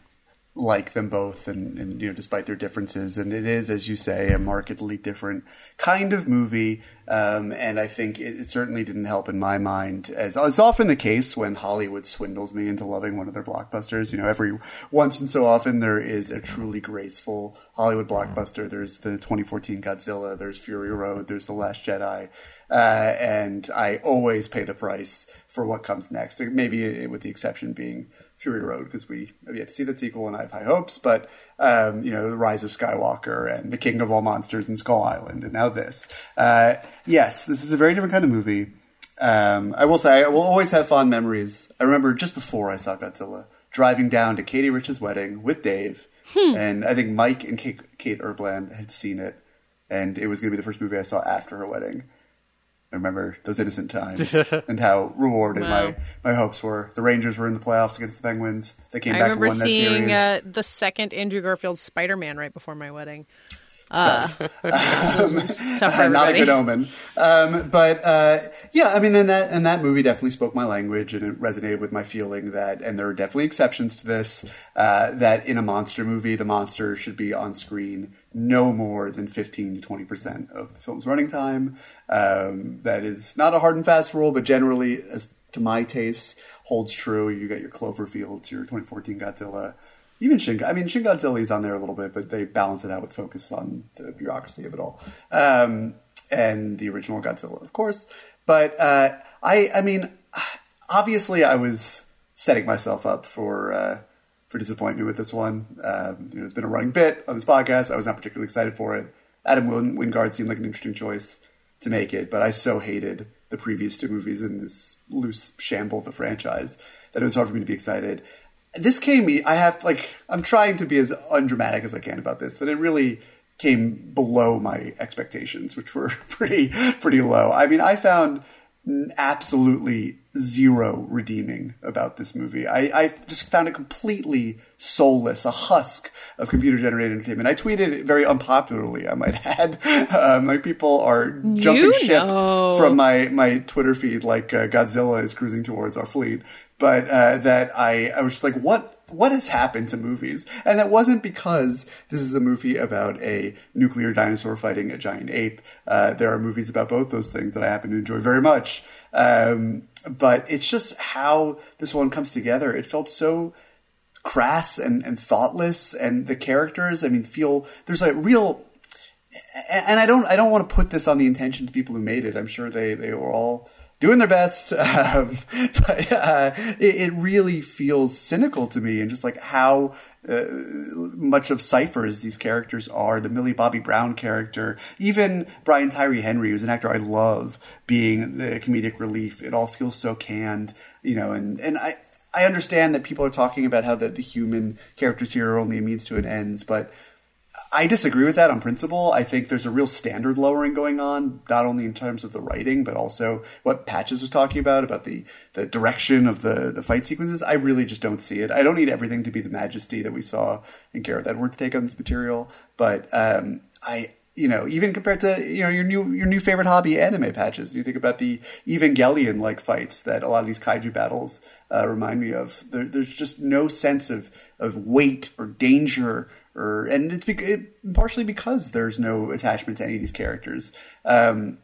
like them both, and, and you know, despite their differences, and it is, as you say, a markedly different kind of movie. Um, and I think it, it certainly didn't help in my mind, as is often the case when Hollywood swindles me into loving one of their blockbusters. You know, every once and so often there is a truly graceful Hollywood blockbuster. There's the 2014 Godzilla. There's Fury Road. There's The Last Jedi. Uh, and I always pay the price for what comes next. Maybe with the exception being Fury Road because we have yet to see that sequel and I have high hopes. But um, you know, the Rise of Skywalker and the King of All Monsters and Skull Island, and now this. Uh, yes, this is a very different kind of movie. Um, I will say I will always have fond memories. I remember just before I saw Godzilla, driving down to Katie Rich's wedding with Dave, and I think Mike and Kate, Kate Erbland had seen it, and it was going to be the first movie I saw after her wedding. I remember those innocent times and how rewarded Wow. my, my hopes were. The Rangers were in the playoffs against the Penguins. They came I back and remember won that seeing series. uh, the second Andrew Garfield Spider Man right before my wedding. Tough. Tough for not a good omen. Um, but uh, yeah, I mean, and that and that movie definitely spoke my language, and it resonated with my feeling that, and there are definitely exceptions to this, uh, that in a monster movie, the monster should be on screen no more than fifteen to twenty percent of the film's running time. Um, that is not a hard and fast rule, but generally, as to my taste, holds true. You got your Cloverfield, your 2014 Godzilla. Even Shin, I mean, Shin Godzilla is on there a little bit, but they balance it out with focus on the bureaucracy of it all, um, and the original Godzilla, of course. But uh, I, I mean, obviously, I was setting myself up for uh, for disappointment with this one. Um, you know, it's been a running bit on this podcast. I was not particularly excited for it. Adam Wingard seemed like an interesting choice to make it, but I so hated the previous two movies in this loose shamble of a franchise that it was hard for me to be excited this came i have like i'm trying to be as undramatic as i can about this but it really came below my expectations which were pretty pretty low i mean i found absolutely zero redeeming about this movie. I, I just found it completely soulless a husk of computer generated entertainment. I tweeted it very unpopularly i might add. Um, like people are jumping You ship know. from my my Twitter feed like uh, Godzilla is cruising towards our fleet, but uh, that I I was just like, what what has happened to movies? And that wasn't because this is a movie about a nuclear dinosaur fighting a giant ape. Uh, there are movies about both those things that I happen to enjoy very much. Um, but it's just how this one comes together. It felt so crass and, and thoughtless, and the characters. I mean, feel there's a real and I don't I don't want to put this on the intention to people who made it. I'm sure they they were all doing their best, um, but uh, it, it really feels cynical to me, and just like how. Uh, much of ciphers these characters are the Millie Bobby Brown character, even Brian Tyree Henry, who's an actor I love, being the comedic relief. It all feels so canned, you know, and and I I understand that people are talking about how the, the human characters here are only a means to an ends, but I disagree with that on principle. I think there's a real standard lowering going on, not only in terms of the writing, but also what Patches was talking about, about the, the direction of the, the fight sequences. I really just don't see it. I don't need everything to be the majesty that we saw in Gareth Edwards' take on this material, but um, I, you know, even compared to you know your new your new favorite hobby, anime patches. You think about the Evangelion like fights that a lot of these kaiju battles uh, remind me of. There, there's just no sense of of weight or danger, or and it's bec- it, partially because there's no attachment to any of these characters. Um,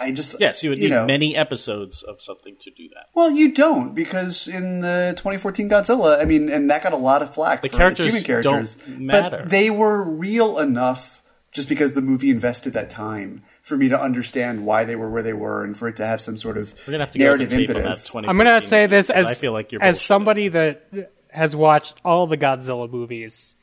I just Yes, you would need know, many episodes of something to do that. well, you don't because in the 2014 Godzilla, I mean, and that got a lot of flack The for characters human characters, don't matter. but they were real enough just because the movie invested that time for me to understand why they were where they were and for it to have some sort of We're gonna have to narrative to tape on that impetus. I'm gonna say this as I feel like you're as bullshitting. somebody that has watched all the Godzilla movies.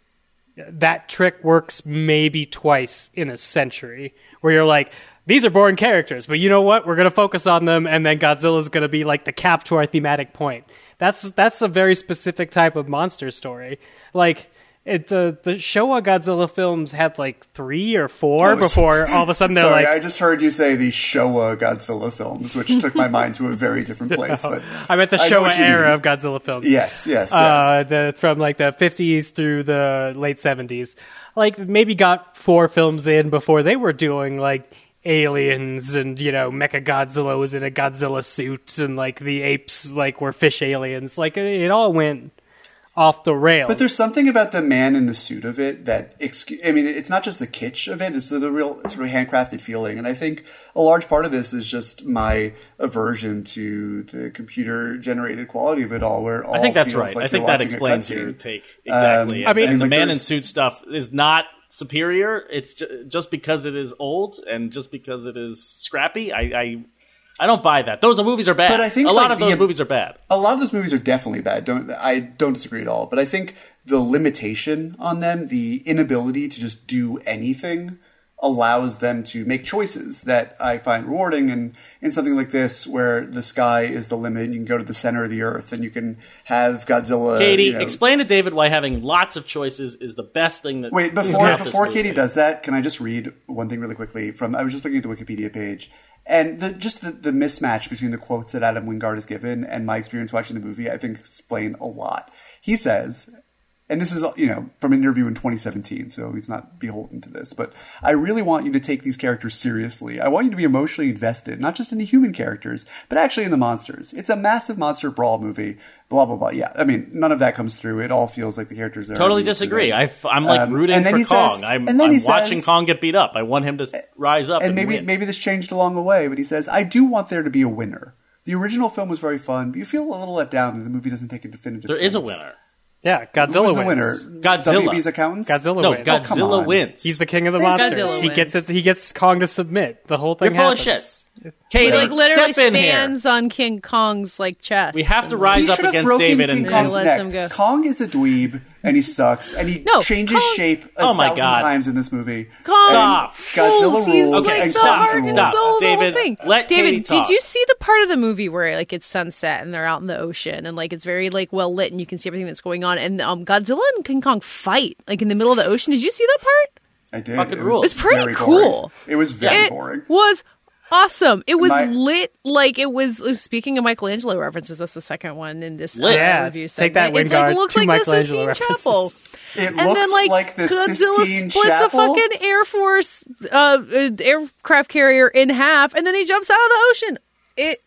That trick works maybe twice in a century, where you're like, these are boring characters, but you know what? We're gonna focus on them, and then Godzilla's gonna be like the cap to our thematic point. That's that's a very specific type of monster story. Like it, the the Showa Godzilla films had like three or four Oh, before all of a sudden they're Sorry, like, I just heard you say the Showa Godzilla films, which took my mind to a very different place. But I meant the Showa era mean. of Godzilla films. Yes, yes, yes. uh, the from like the 50s through the late 70s. Like maybe got four films in before they were doing like aliens and you know Mecha Godzilla was in a Godzilla suit and like the apes like were fish aliens. Like it all went off the rails. But there's something about the man in the suit of it that, excu- I mean, it's not just the kitsch of it; it's the, the real sort of handcrafted feeling. And I think a large part of this is just my aversion to the computer-generated quality of it all, where all I think that's right. Like I think you're that watching a explains cutscene. your take exactly. Um, I mean- and the like, man in suit stuff is not superior. It's ju- just because it is old and just because it is scrappy. I, I, I don't buy that. Those movies are bad. But I think, a lot like, of those the- movies are bad. a lot of those movies are definitely bad. Don't I don't disagree at all. But I think the limitation on them, the inability to just do anything, allows them to make choices that I find rewarding. And in something like this, where the sky is the limit, you can go to the center of the earth, and you can have Godzilla. Katie, you know- explain to David why having lots of choices is the best thing that. Wait, before before. Katie does that, can I just read one thing really quickly from I was just looking at the Wikipedia page And the, just the, the mismatch between the quotes that Adam Wingard has given and my experience watching the movie, I think explain a lot. He says, and this is you know from an interview in 2017 so he's not beholden to this but i really want you to take these characters seriously i want you to be emotionally invested not just in the human characters but actually in the monsters it's a massive monster brawl movie blah blah blah yeah i mean none of that comes through it all feels like the characters are Totally disagree. I, am like Um, rooting for Kong. says- I'm, I'm watching says- Kong get beat up. I want him to rise up and, and maybe win. maybe this changed along the way but he says i do want there to be a winner the original film was very fun but you feel a little let down that the movie doesn't take a definitive there is a winner. Yeah, Who Godzilla was the wins. winner Godzilla. WB's accountants Godzilla No, wins. Oh, come Godzilla on. wins. He's the king of the Godzilla monsters. He wins. gets it. He gets Kong to submit. The whole thing You're full of happens. shit. Katie, like literally step in here. stands on King Kong's like chest. We have to and- rise He up should have against broken David King and Kong's lets neck. him go. Kong is a dweeb and he sucks and he No, changes Kong- shape a Oh my thousand God. times in this movie. Kong Stop. Godzilla rules. He's rules. Okay, like and the stop, heart rules. stop. soul of the whole David, thing. let David, Katie did you see the part of the movie where like it's sunset and they're out in the ocean and like it's very like well lit and you can see everything that's going on and um, Godzilla and King Kong fight like in the middle of the ocean? Did you see that part? I did. Fucking it rules. was It's pretty very cool. boring. It was very it boring. was awesome. It was My- lit like it was. Speaking of Michelangelo references, that's the second one in this uh, Lit. Yeah, review. take that, segment. It like looks Two like the Michelangelo Sistine Chapel. It And looks then, like, like the Godzilla Sistine splits Chapel. a fucking Air Force uh, uh, aircraft carrier in half, and then he jumps out of the ocean.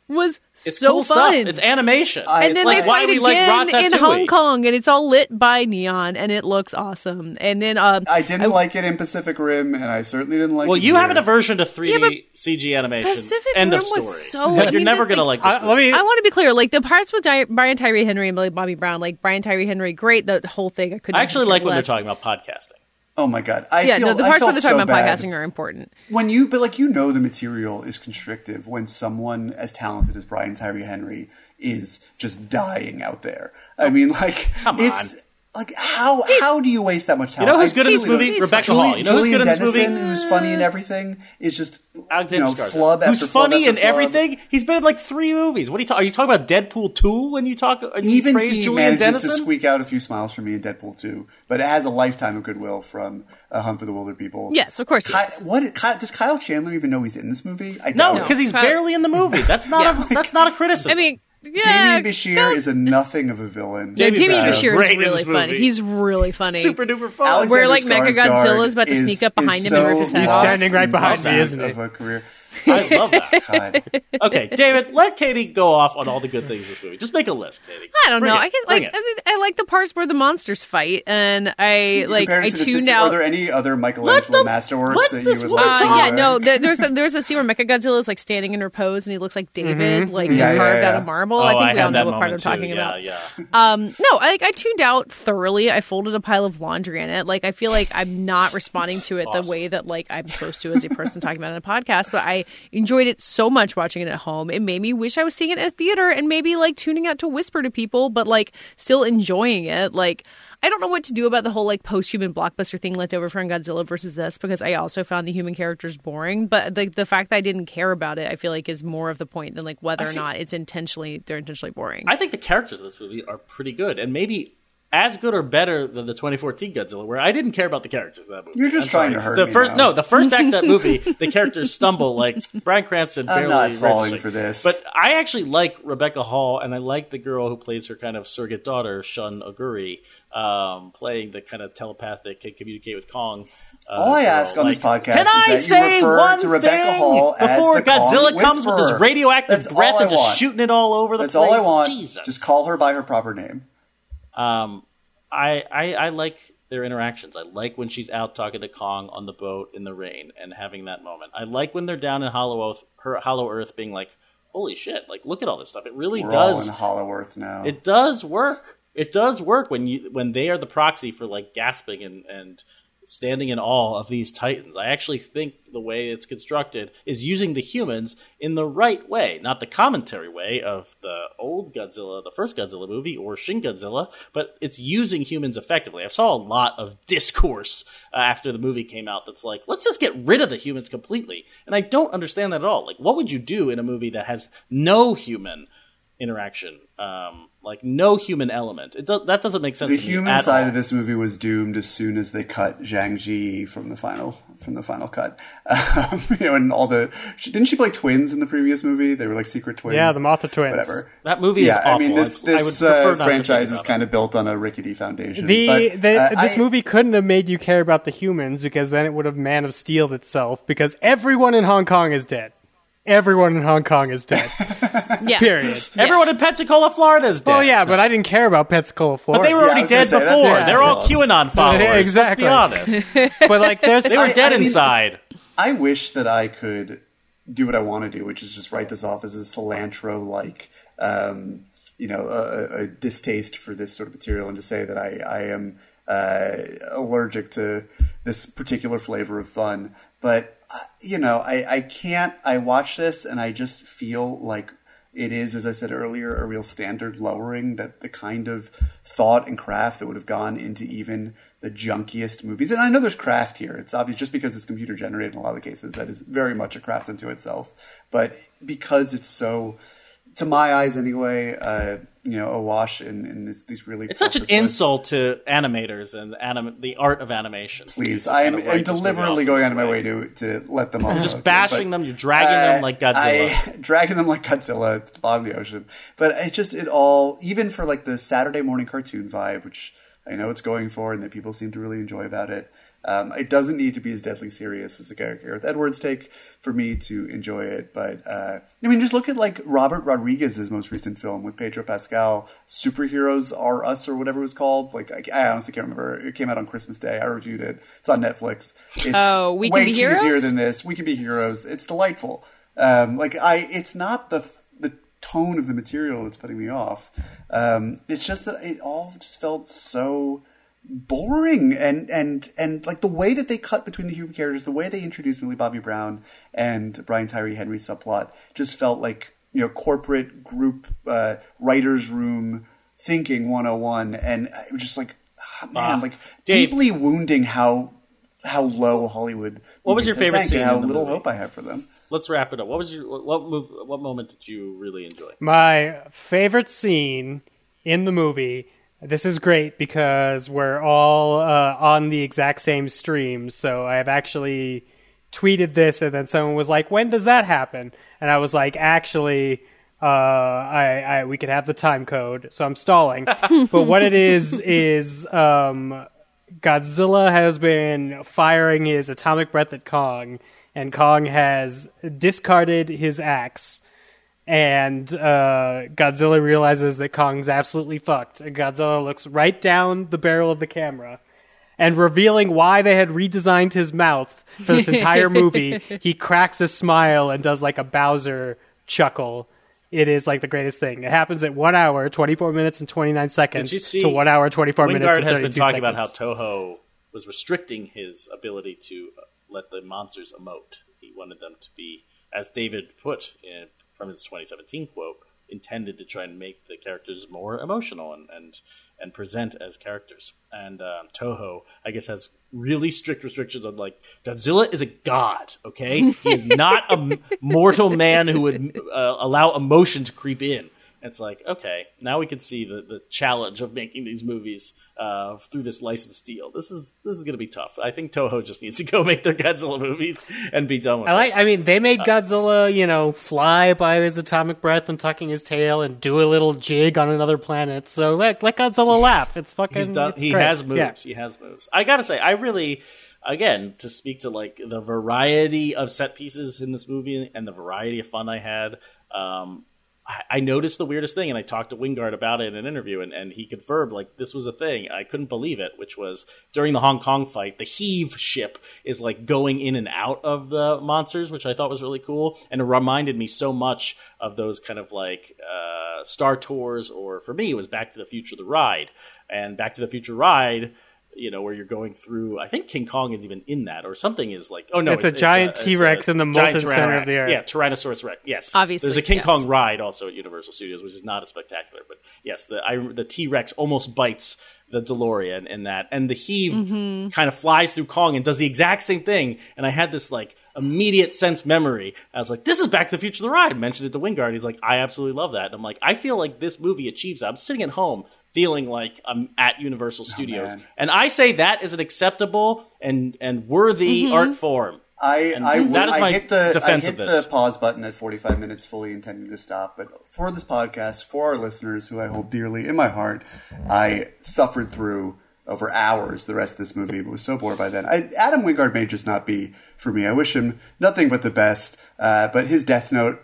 It was It's so cool fun. stuff. It's animation. I- and It's then like they why fight we like again in Ratatouille. Hong Kong, and it's all lit by neon, and it looks awesome. And then um, I didn't like it in Pacific Rim, and I certainly didn't like it. well, it you here. have an aversion to 3D Yeah, CG animation. Pacific End Rim of story. was so- But I you're mean, never gonna thing- like this. I, let me. I want to be clear, like the parts with Di- Brian Tyree Henry and like Bobby Brown, like Brian Tyree Henry, great. The whole thing, I couldn't. I actually like when they're talking about podcasting. Oh my god! I Yeah, feel, no, the parts where felt they're talking so about bad. podcasting are important. when you but like you know the material is constrictive when someone as talented as Brian Tyree Henry is just dying out there. I mean, like Come it's like how how do you waste that much time? You talent? know who's I good in this really movie? don't. Rebecca Julie- Hall. You know who's Julian good in this movie? Dennison, who's funny and everything, is just Alexander you know, flub after who's flub funny after and flub. everything. He's been in like three movies. What are you talking? Are you talking about Deadpool two when you talk? and you Even praise he Julian manages to squeak out a few smiles for me in Deadpool 2, but it has a lifetime of goodwill from A Hunt for the Wilderpeople. Yes, of course. Ky- what Ky- does Kyle Chandler even know he's in this movie? I No, doubt it. because he's Kyle- barely in the movie. That's not a that's not a criticism. I mean, yeah, Demián Bichir Kyle- is a nothing of a villain. No, Demián Demián Bichir is Bichir great is in really funny. movie. He's really funny. super duper fun. Alexander Where, like, Skarsgård Mechagodzilla is about to sneak up behind is him and rip his head He's standing right behind lost me, isn't he? Of a career. I love that. God. Okay, David, let Katie go off on all the good things this movie. Just make a list, Katie. I don't Bring know. it. I guess Bring like. I, mean, I like the parts where the monsters fight, and I like I tuned sister- out. Are there any other Michelangelo Let the- masterworks that you would woman like to Uh, yeah, no. There, there's the, there's the scene where Mechagodzilla is like standing in repose and he looks like David, like Yeah, yeah, carved out of marble. oh, I think we had all know what part I'm too. talking yeah, about. Yeah, Um, no, I, like I tuned out thoroughly. I folded a pile of laundry in it. Like I feel like I'm not responding to it the way that like I'm supposed to as a person talking about it in a podcast. But I enjoyed it so much watching it at home. It made me wish I was seeing it at a theater and maybe like tuning out to whisper to people, but like still enjoying it. Like I don't know what to do about the whole like post-human blockbuster thing left over from Godzilla versus this because I also found the human characters boring. But like the fact that I didn't care about it, I feel like is more of the point than like whether or not it's intentionally they're intentionally boring. I think the characters of this movie are pretty good, and maybe as good or better than the 2014 Godzilla, where I didn't care about the characters of that movie. You're just I'm trying sorry. to hurt the me first. now. No, the first act of that movie, the characters stumble like Bryan Cranston. I'm not falling registering. for this. but I actually like Rebecca Hall, and I like the girl who plays her kind of surrogate daughter, Shun Oguri, um, playing the kind of telepathic can communicate with Kong. Uh, All I girl. ask on this podcast can is I that you refer one to Rebecca thing Hall as before the Kong Godzilla comes with his Whisperer? radioactive That's breath all I and just want. shooting it all over the That's place? all I want. Jesus. Just call her by her proper name. Um, I, I I like their interactions. I like when she's out talking to Kong on the boat in the rain and having that moment. I like when they're down in Hollow Earth, her Hollow Earth, being like, "Holy shit! Like, look at all this stuff. It really We're all does. in Hollow Earth now. It does work. It does work when you when they are the proxy for like gasping and and standing in awe of these titans. I actually think the way it's constructed is using the humans in the right way, not the commentary way of the old Godzilla, the first Godzilla movie, or Shin Godzilla, but it's using humans effectively. I saw a lot of discourse uh, after the movie came out that's like, let's just get rid of the humans completely. And I don't understand that at all. Like, what would you do in a movie that has no human interaction. Um, like no human element. It do- that doesn't make sense. The to me human at side all. of this movie was doomed as soon as they cut Zhang Ziyi from the final from the final cut. Um, you know, and all the she, didn't she play twins in the previous movie? They were like secret twins. Yeah, the Mothra twins. Whatever. That movie yeah, is awful. I mean this I- I would this uh, franchise is kind of built on a rickety foundation. The, but, the uh, this I- movie couldn't have made you care about the humans because then it would have Man of Steel itself because everyone in Hong Kong is dead. Everyone in Hong Kong is dead. Yeah. Period. Everyone in Pensacola, Florida is dead. Oh yeah, but I didn't care about Pensacola, Florida. But they were Yeah, already was dead say, before. ridiculous. They're all QAnon followers. Yeah, exactly. Let's be honest. but like there's They were I- dead I mean- inside. I wish that I could do what I want to do, which is just write this off as a cilantro like, um, you know, a, a distaste for this sort of material, and to say that I, I am uh, allergic to this particular flavor of fun. But you know, I, I can't. I watch this and I just feel like it is, as I said earlier, a real standard lowering that the kind of thought and craft that would have gone into even the junkiest movies. And I know there's craft here. It's obvious just because it's computer generated in a lot of cases, that is very much a craft unto itself. But because it's so, to my eyes anyway, uh, you know, awash in, in this, these really It's such an insult to animators and anim- the art of animation. Please, I am kind of I'm write this movie deliberately going out of my way to to let them off. You're just bashing them. You're dragging them like Godzilla. I, dragging them like Godzilla at the bottom of the ocean. But it just it all even for like the Saturday morning cartoon vibe, which I know it's going for, and that people seem to really enjoy about it. Um, it doesn't need to be as deadly serious as the Gareth Edwards take for me to enjoy it. But uh, I mean, just look at like Robert Rodriguez's most recent film with Pedro Pascal, "Superheroes Are Us" or whatever it was called. Like I, I honestly can't remember. It came out on Christmas Day. I reviewed it. It's on Netflix. It's Oh, We Can way Be cheesier than this. We can be heroes. It's delightful. Um, like I, it's not the the tone of the material that's putting me off. Um, it's just that it all just felt so boring and and and like the way that they cut between the human characters, the way they introduced Millie Bobby Brown and Brian Tyree Henry subplot just felt like you know corporate group uh, writers room thinking 101 and it was just like ah, man Ah, like Dave. deeply wounding how how low Hollywood What was your favorite sank and scene how little movie? hope I have for them Let's wrap it up. What was your what move? What moment did you really enjoy? My favorite scene in the movie. This is great because we're all uh, on the exact same stream. So I have actually tweeted this, and then someone was like, "When does that happen?" And I was like, "Actually, uh, I, I we could have the time code." So I'm stalling. but what it is is um, Godzilla has been firing his atomic breath at Kong, and Kong has discarded his axe. And uh, Godzilla realizes that Kong's absolutely fucked. And Godzilla looks right down the barrel of the camera, and revealing why they had redesigned his mouth for this entire movie, he cracks a smile and does like a Bowser chuckle. It is like the greatest thing. It happens at one hour, twenty four minutes and twenty nine seconds Did you see to one hour, twenty four minutes Wingard and has thirty been talking seconds. about how Toho was restricting his ability to uh, let the monsters emote. He wanted them to be, as David put in, from his 2017 quote, intended to try and make the characters more emotional and and, and present as characters. And um, Toho, I guess, has really strict restrictions on like Godzilla is a god. Okay, he's not a mortal man who would uh, allow emotion to creep in. It's like, okay, now we can see the, the challenge of making these movies uh, through this license deal. This is this is going to be tough. I think Toho just needs to go make their Godzilla movies and be done with I it. like. I mean, they made Godzilla, you know, fly by his atomic breath and tucking his tail and do a little jig on another planet. So let let Godzilla laugh. It's fucking. Done. it's He great. has moves. Yeah. He has moves. I gotta say, I really, again, to speak to like the variety of set pieces in this movie and the variety of fun I had. Um, I, noticed the weirdest thing, and I talked to Wingard about it in an interview, and, and he confirmed like this was a thing. I couldn't believe it, which was during the Hong Kong fight, the HEAV ship is like going in and out of the monsters, which I thought was really cool, and it reminded me so much of those kind of like uh, Star Tours, or for me, it was Back to the Future, the ride, and Back to the Future ride you know, where you're going through. I think King Kong is even in that, or something is like. Oh no, It's a giant T-Rex in the molten center of the earth. Yeah, Tyrannosaurus Rex. Yes, Obviously, There's a King yes. Kong ride also at Universal Studios, which is not as spectacular, but yes, the I, the T Rex almost bites the DeLorean in that, and the HEAV Mm-hmm. kind of flies through Kong and does the exact same thing. And I had this like immediate sense memory. I was like, "This is Back to the Future the ride." Mentioned it to Wingard. He's like, "I absolutely love that." And I'm like, "I feel like this movie achieves that." I'm sitting at home feeling like I'm at Universal Studios, man. and I say that is an acceptable and and worthy art form. I I, would, that is I my hit the I hit of this. the pause button at 45 minutes, fully intending to stop. But for this podcast, for our listeners, who I hold dearly in my heart, I suffered through over hours the rest of this movie, but was so bored by then. I, Adam Wingard may just not be for me. I wish him nothing but the best. Uh, but his Death Note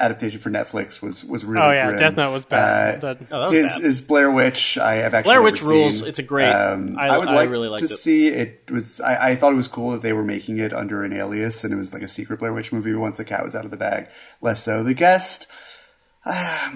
adaptation for Netflix was was really. Oh yeah, grim. Death Note was bad. Uh, That- Oh, that his, bad. his Blair Witch, I have actually Blair never Witch rules. seen. It's a great- Um, I- I, would I like really liked to it. see it was. I, I thought it was cool that they were making it under an alias and it was like a secret Blair Witch movie. Once the cat was out of the bag, less so. The guest.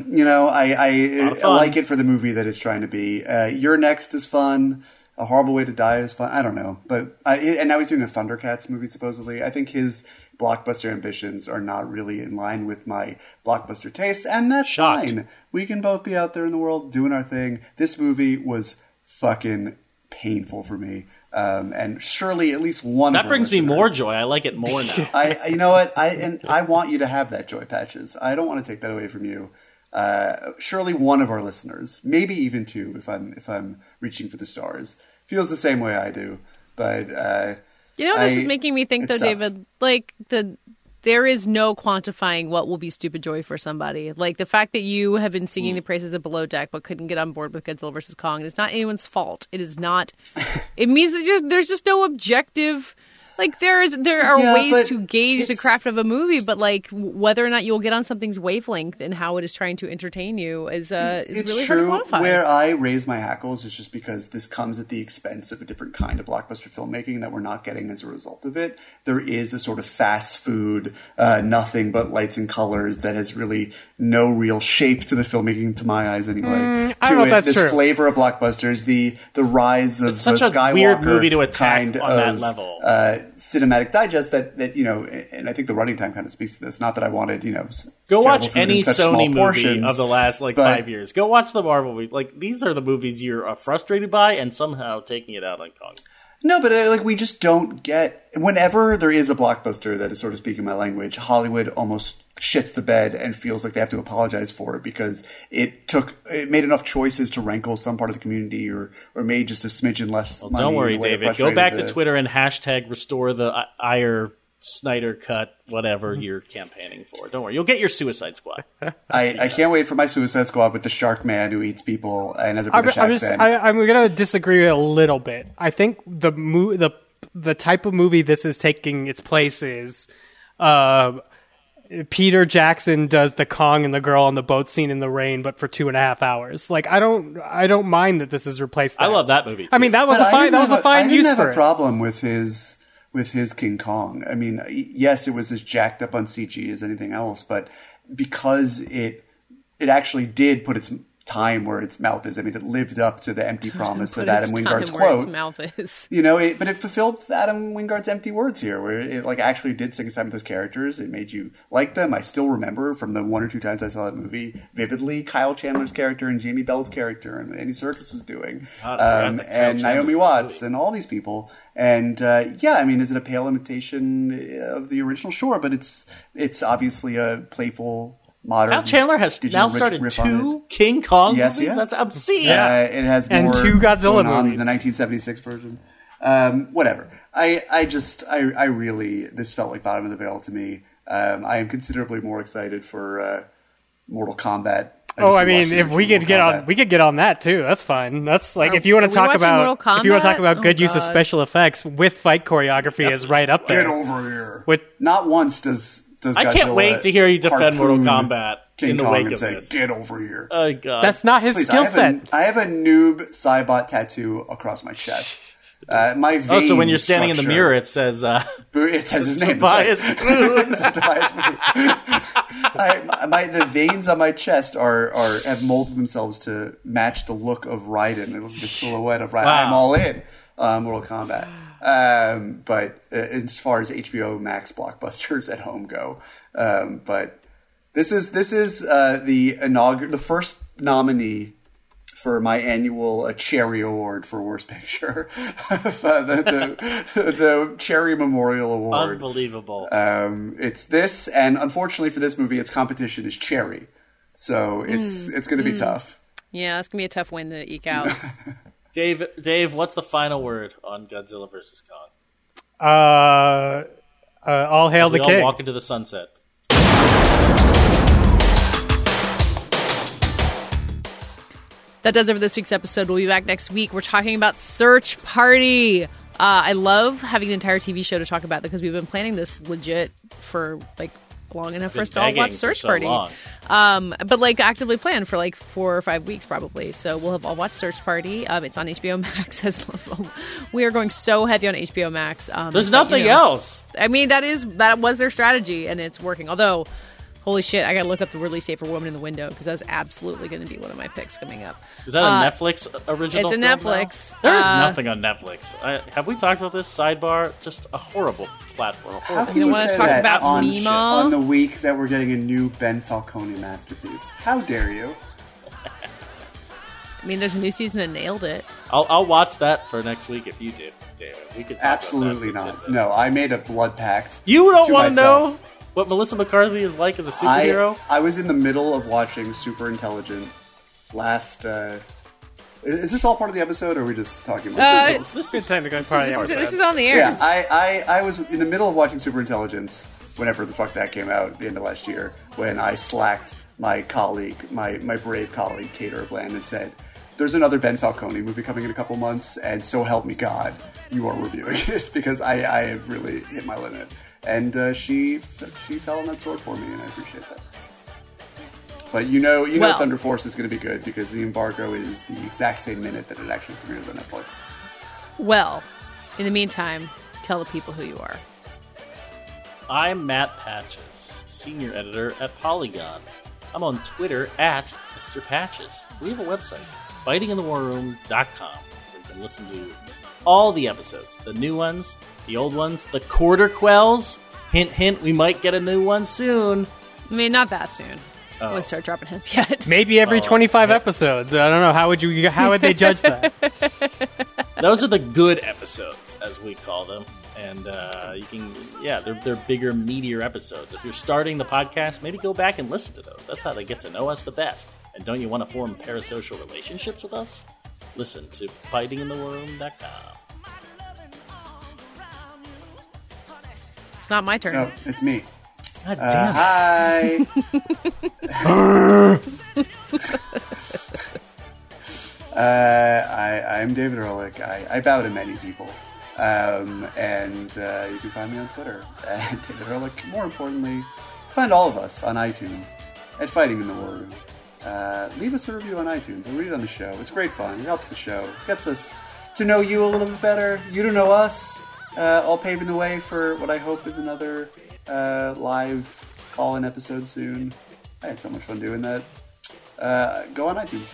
You know, I I, I like it for the movie that it's trying to be. Uh, Your next is fun. A horrible way to die is fun. I don't know, but I, and now he's doing a Thundercats movie supposedly. I think his blockbuster ambitions are not really in line with my blockbuster tastes, and that's Shocked. fine. We can both be out there in the world doing our thing. This movie was fucking painful for me, um, and surely at least one. That of our brings me more joy. I like it more now. I, I- you know what, I and I want you to have that joy, patches. I don't want to take that away from you. Uh, surely one of our listeners, maybe even two, if I'm if I'm reaching for the stars, feels the same way I do. But uh, You know, this I- is making me think, though, tough. David. Like the there is no quantifying what will be stupid joy for somebody. Like the fact that you have been Mm. singing the praises of Below Deck but couldn't get on board with Godzilla versus Kong it's not anyone's fault. It is not. it means that just, there's just no objective. Like there is, there are Yeah, ways to gauge the craft of a movie, but like whether or not you'll get on something's wavelength and how it is trying to entertain you is uh, is it's really true. hard to quantify. Where I raise my hackles is just because this comes at the expense of a different kind of blockbuster filmmaking that we're not getting as a result of it. There is a sort of fast food, uh, nothing but lights and colors that has really no real shape to the filmmaking, to my eyes anyway. Mm, I don't know if that's this true. flavor of blockbusters, the the rise of It's such the a Skywalker weird movie to attack kind on that level. Uh, cinematic digest that that you know, and I think the running time kind of speaks to this. Not that I wanted, you know, Go watch any Sony movie portions, of the last like but- five years. Go watch the Marvel movie. Like these are the movies you're uh, frustrated by, and somehow taking it out on Kong. No, but uh, like we just don't get. Whenever there is a blockbuster that is sort of speaking my language, Hollywood almost shits the bed and feels like they have to apologize for it because it took it made enough choices to rankle some part of the community or or made just a smidgen less. money Don't worry, a way that David. Go back the- to Twitter and hashtag restore the Ire Snyder cut, whatever you're campaigning for. Don't worry, you'll get your Suicide Squad. I, I can't wait for my Suicide Squad with the shark man who eats people and has a I'm, British I'm just, accent. I, I'm going to disagree a little bit. I think the mo- the the type of movie this is taking its place is, uh, Peter Jackson does the Kong and the girl on the boat scene in the rain, but for two and a half hours. Like I don't, I don't mind that this is replaced. That. I love that movie. I mean, that was But a I fine. That was have a fine I didn't use have for a it. problem with his with his King Kong. I mean, yes, it was as jacked up on CG as anything else, but because it it actually did put its time where its mouth is. I mean, it lived up to the empty promise of Adam Wingard's time where its quote. mouth is. You know, it, but it fulfilled Adam Wingard's empty words here, where it like actually did sing a song with those characters. It made you like them. I still remember from the one or two times I saw that movie vividly Kyle Chandler's character and Jamie Bell's character and what Andy Serkis was doing, God, um, that Kyle and Chandler's Naomi Watts movie. and all these people. And uh, yeah, I mean, is it a pale imitation of the original? Sure, but it's it's obviously a playful modern. Kyle Chandler has digital now started riff on two King Kong Yes, movies. yes. That's obscene. uh, it has And more two Godzilla going movies. than the 1976 version. Um, whatever. I, I just, I, I really, this felt like bottom of the barrel to me. Um, I am considerably more excited for uh, Mortal Kombat. Oh, I mean, if we original could get Mortal on, we could get on that too. That's fine. That's like Are- if you want to talk about if you want to talk Kombat? about Oh, good use of special effects with fight choreography is right up there. Get over here. With Not once does does I can't Godzilla wait to hear you defend Mortal Kombat King in the Kong wake and of say, this. "Get over here." Oh god, that's not his Please, I skill have, set. a, I have a Noob Saibot tattoo across my chest. Uh, my oh. So when you're standing in the mirror, it says uh, It says his name. that's Tobias right. Moon. Tobias Moon. I, my, the veins on my chest are, are have molded themselves to match the look of Raiden. It looks like a silhouette of Raiden. Wow. I'm all in uh, Mortal Kombat. Um, but uh, as far as HBO Max blockbusters at home go, um, but this is this is uh, the inaugural, the first nominee for my annual uh, Cherry Award for Worst Picture, uh, the, the, the Cherry Memorial Award. Unbelievable. Um, it's this, and unfortunately for this movie, its competition is Cherry, so it's it's going to be tough. Yeah, it's gonna be a tough win to eke out. Dave, Dave, what's the final word on Godzilla versus Kong? Uh, uh, all hail We the all king. walk into the sunset. That does it for this week's episode. We'll be back next week. We're talking about Search Party. Uh, I love having an entire TV show to talk about because we've been planning this legit for like long enough for us to all watch Search so Party. Um, but like actively planned for like four or five weeks probably. So we'll have all watched Search Party. Um, it's on HBO Max. As we are going so heavy on HBO Max. Um, There's but, you nothing know, else. I mean, that is that was their strategy, and it's working. Although, holy shit, I gotta look up the release Safer Woman in the Window because that's absolutely going to be one of my picks coming up. Is that a Uh, Netflix original? it's a film now? Netflix. There is Uh, nothing on Netflix. I, have we talked about this sidebar? Just a horrible platform. A How can You you, wanna say talk that about on, Nemo? on the week that we're getting a new Ben Falcone masterpiece? How dare you? I mean, there's a new season of Nailed It. I'll, I'll watch that for next week if you do. David. We could talk Absolutely about that not. No, I made a blood pact. You don't want to myself. know what Melissa McCarthy is like as a superhero? I, I was in the middle of watching Super Intelligent last. Uh, is is this all part of the episode, or are we just talking about Uh, ourselves? This is technically part of This the is, this is on the air. Yeah, I, I, I was in the middle of watching Super Intelligence whenever the fuck that came out at the end of last year when I slacked my colleague, my, my brave colleague, Kate Erbland, and said, There's another Ben Falcone movie coming in a couple months, and so help me God, you are reviewing it because I, I have really hit my limit. And uh, she she fell on that sword for me, and I appreciate that. But you know, you know, Well- Thunder Force is going to be good because the embargo is the exact same minute that it actually premieres on Netflix. Well, in the meantime, tell the people who you are. I'm Matt Patches, senior editor at Polygon. I'm on Twitter at Mr. Patches. We have a website, fightinginthewarroom.com, where you can listen to all the episodes the new ones, the old ones, the quarter quells. Hint, hint, we might get a new one soon. I mean, not that soon. Oh. We'll start dropping hints yet. Maybe every Oh, 25 episodes. I don't know. How would you? How would they judge that? Those are the good episodes, as we call them. And uh, you can, yeah, they're, they're bigger, meatier episodes. If you're starting the podcast, maybe go back and listen to those. That's how they get to know us the best. And don't you want to form parasocial relationships with us? Listen to fightinginthewarroom.com. not my turn. No, it's me. God Uh, damn it. hi. uh, I, I'm David Ehrlich. I, I bow to many people. Um, and uh, you can find me on Twitter at David Ehrlich. More importantly, find all of us on iTunes at Fighting in the War Room. Uh, leave us a review on iTunes. We'll read it on the show. It's great fun. It helps the show. Gets us to know you a little bit better. You to know us. Uh, all paving the way for what I hope is another uh, live call-in episode soon. I had so much fun doing that. Uh, go on iTunes.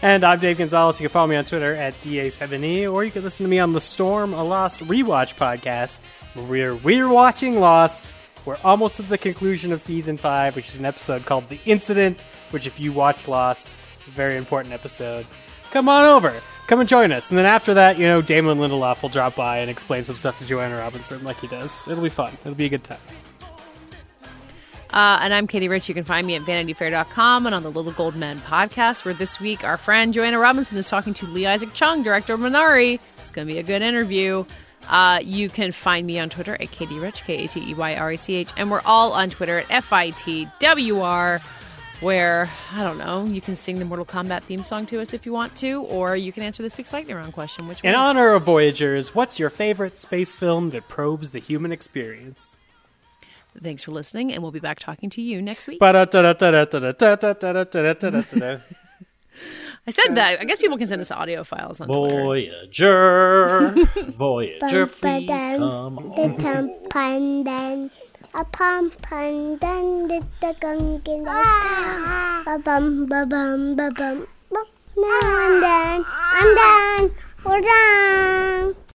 And I'm Dave Gonzalez. You can follow me on Twitter at DA7E, or you can listen to me on the Storm, a Lost rewatch podcast. where We're watching Lost. We're almost to the conclusion of season five, which is an episode called The Incident, which, if you watch Lost, very important episode. Come on over. Come and join us. And then after that, you know, Damon Lindelof will drop by and explain some stuff to Joanna Robinson like he does. It'll be fun. It'll be a good time. Uh, and I'm Katey Rich. You can find me at vanityfair.com and on the Little Gold Men podcast, where this week our friend Joanna Robinson is talking to Lee Isaac Chung, director of Minari. It's going to be a good interview. Uh, you can find me on Twitter at Katey Rich, K A T E Y R I C H, and we're all on Twitter at F I T W R, where, I don't know, you can sing the Mortal Kombat theme song to us if you want to, or you can answer this week's lightning round question, which In was... honor of Voyagers, what's your favorite space film that probes the human experience? Thanks for listening, and we'll be back talking to you next week. I said that. I guess people can send us audio files on Voyager. Voyager, please come on a pom-pom, then did the gunk in the town. Ba bum ba bum ba bum. Now and then, I'm done. we're done.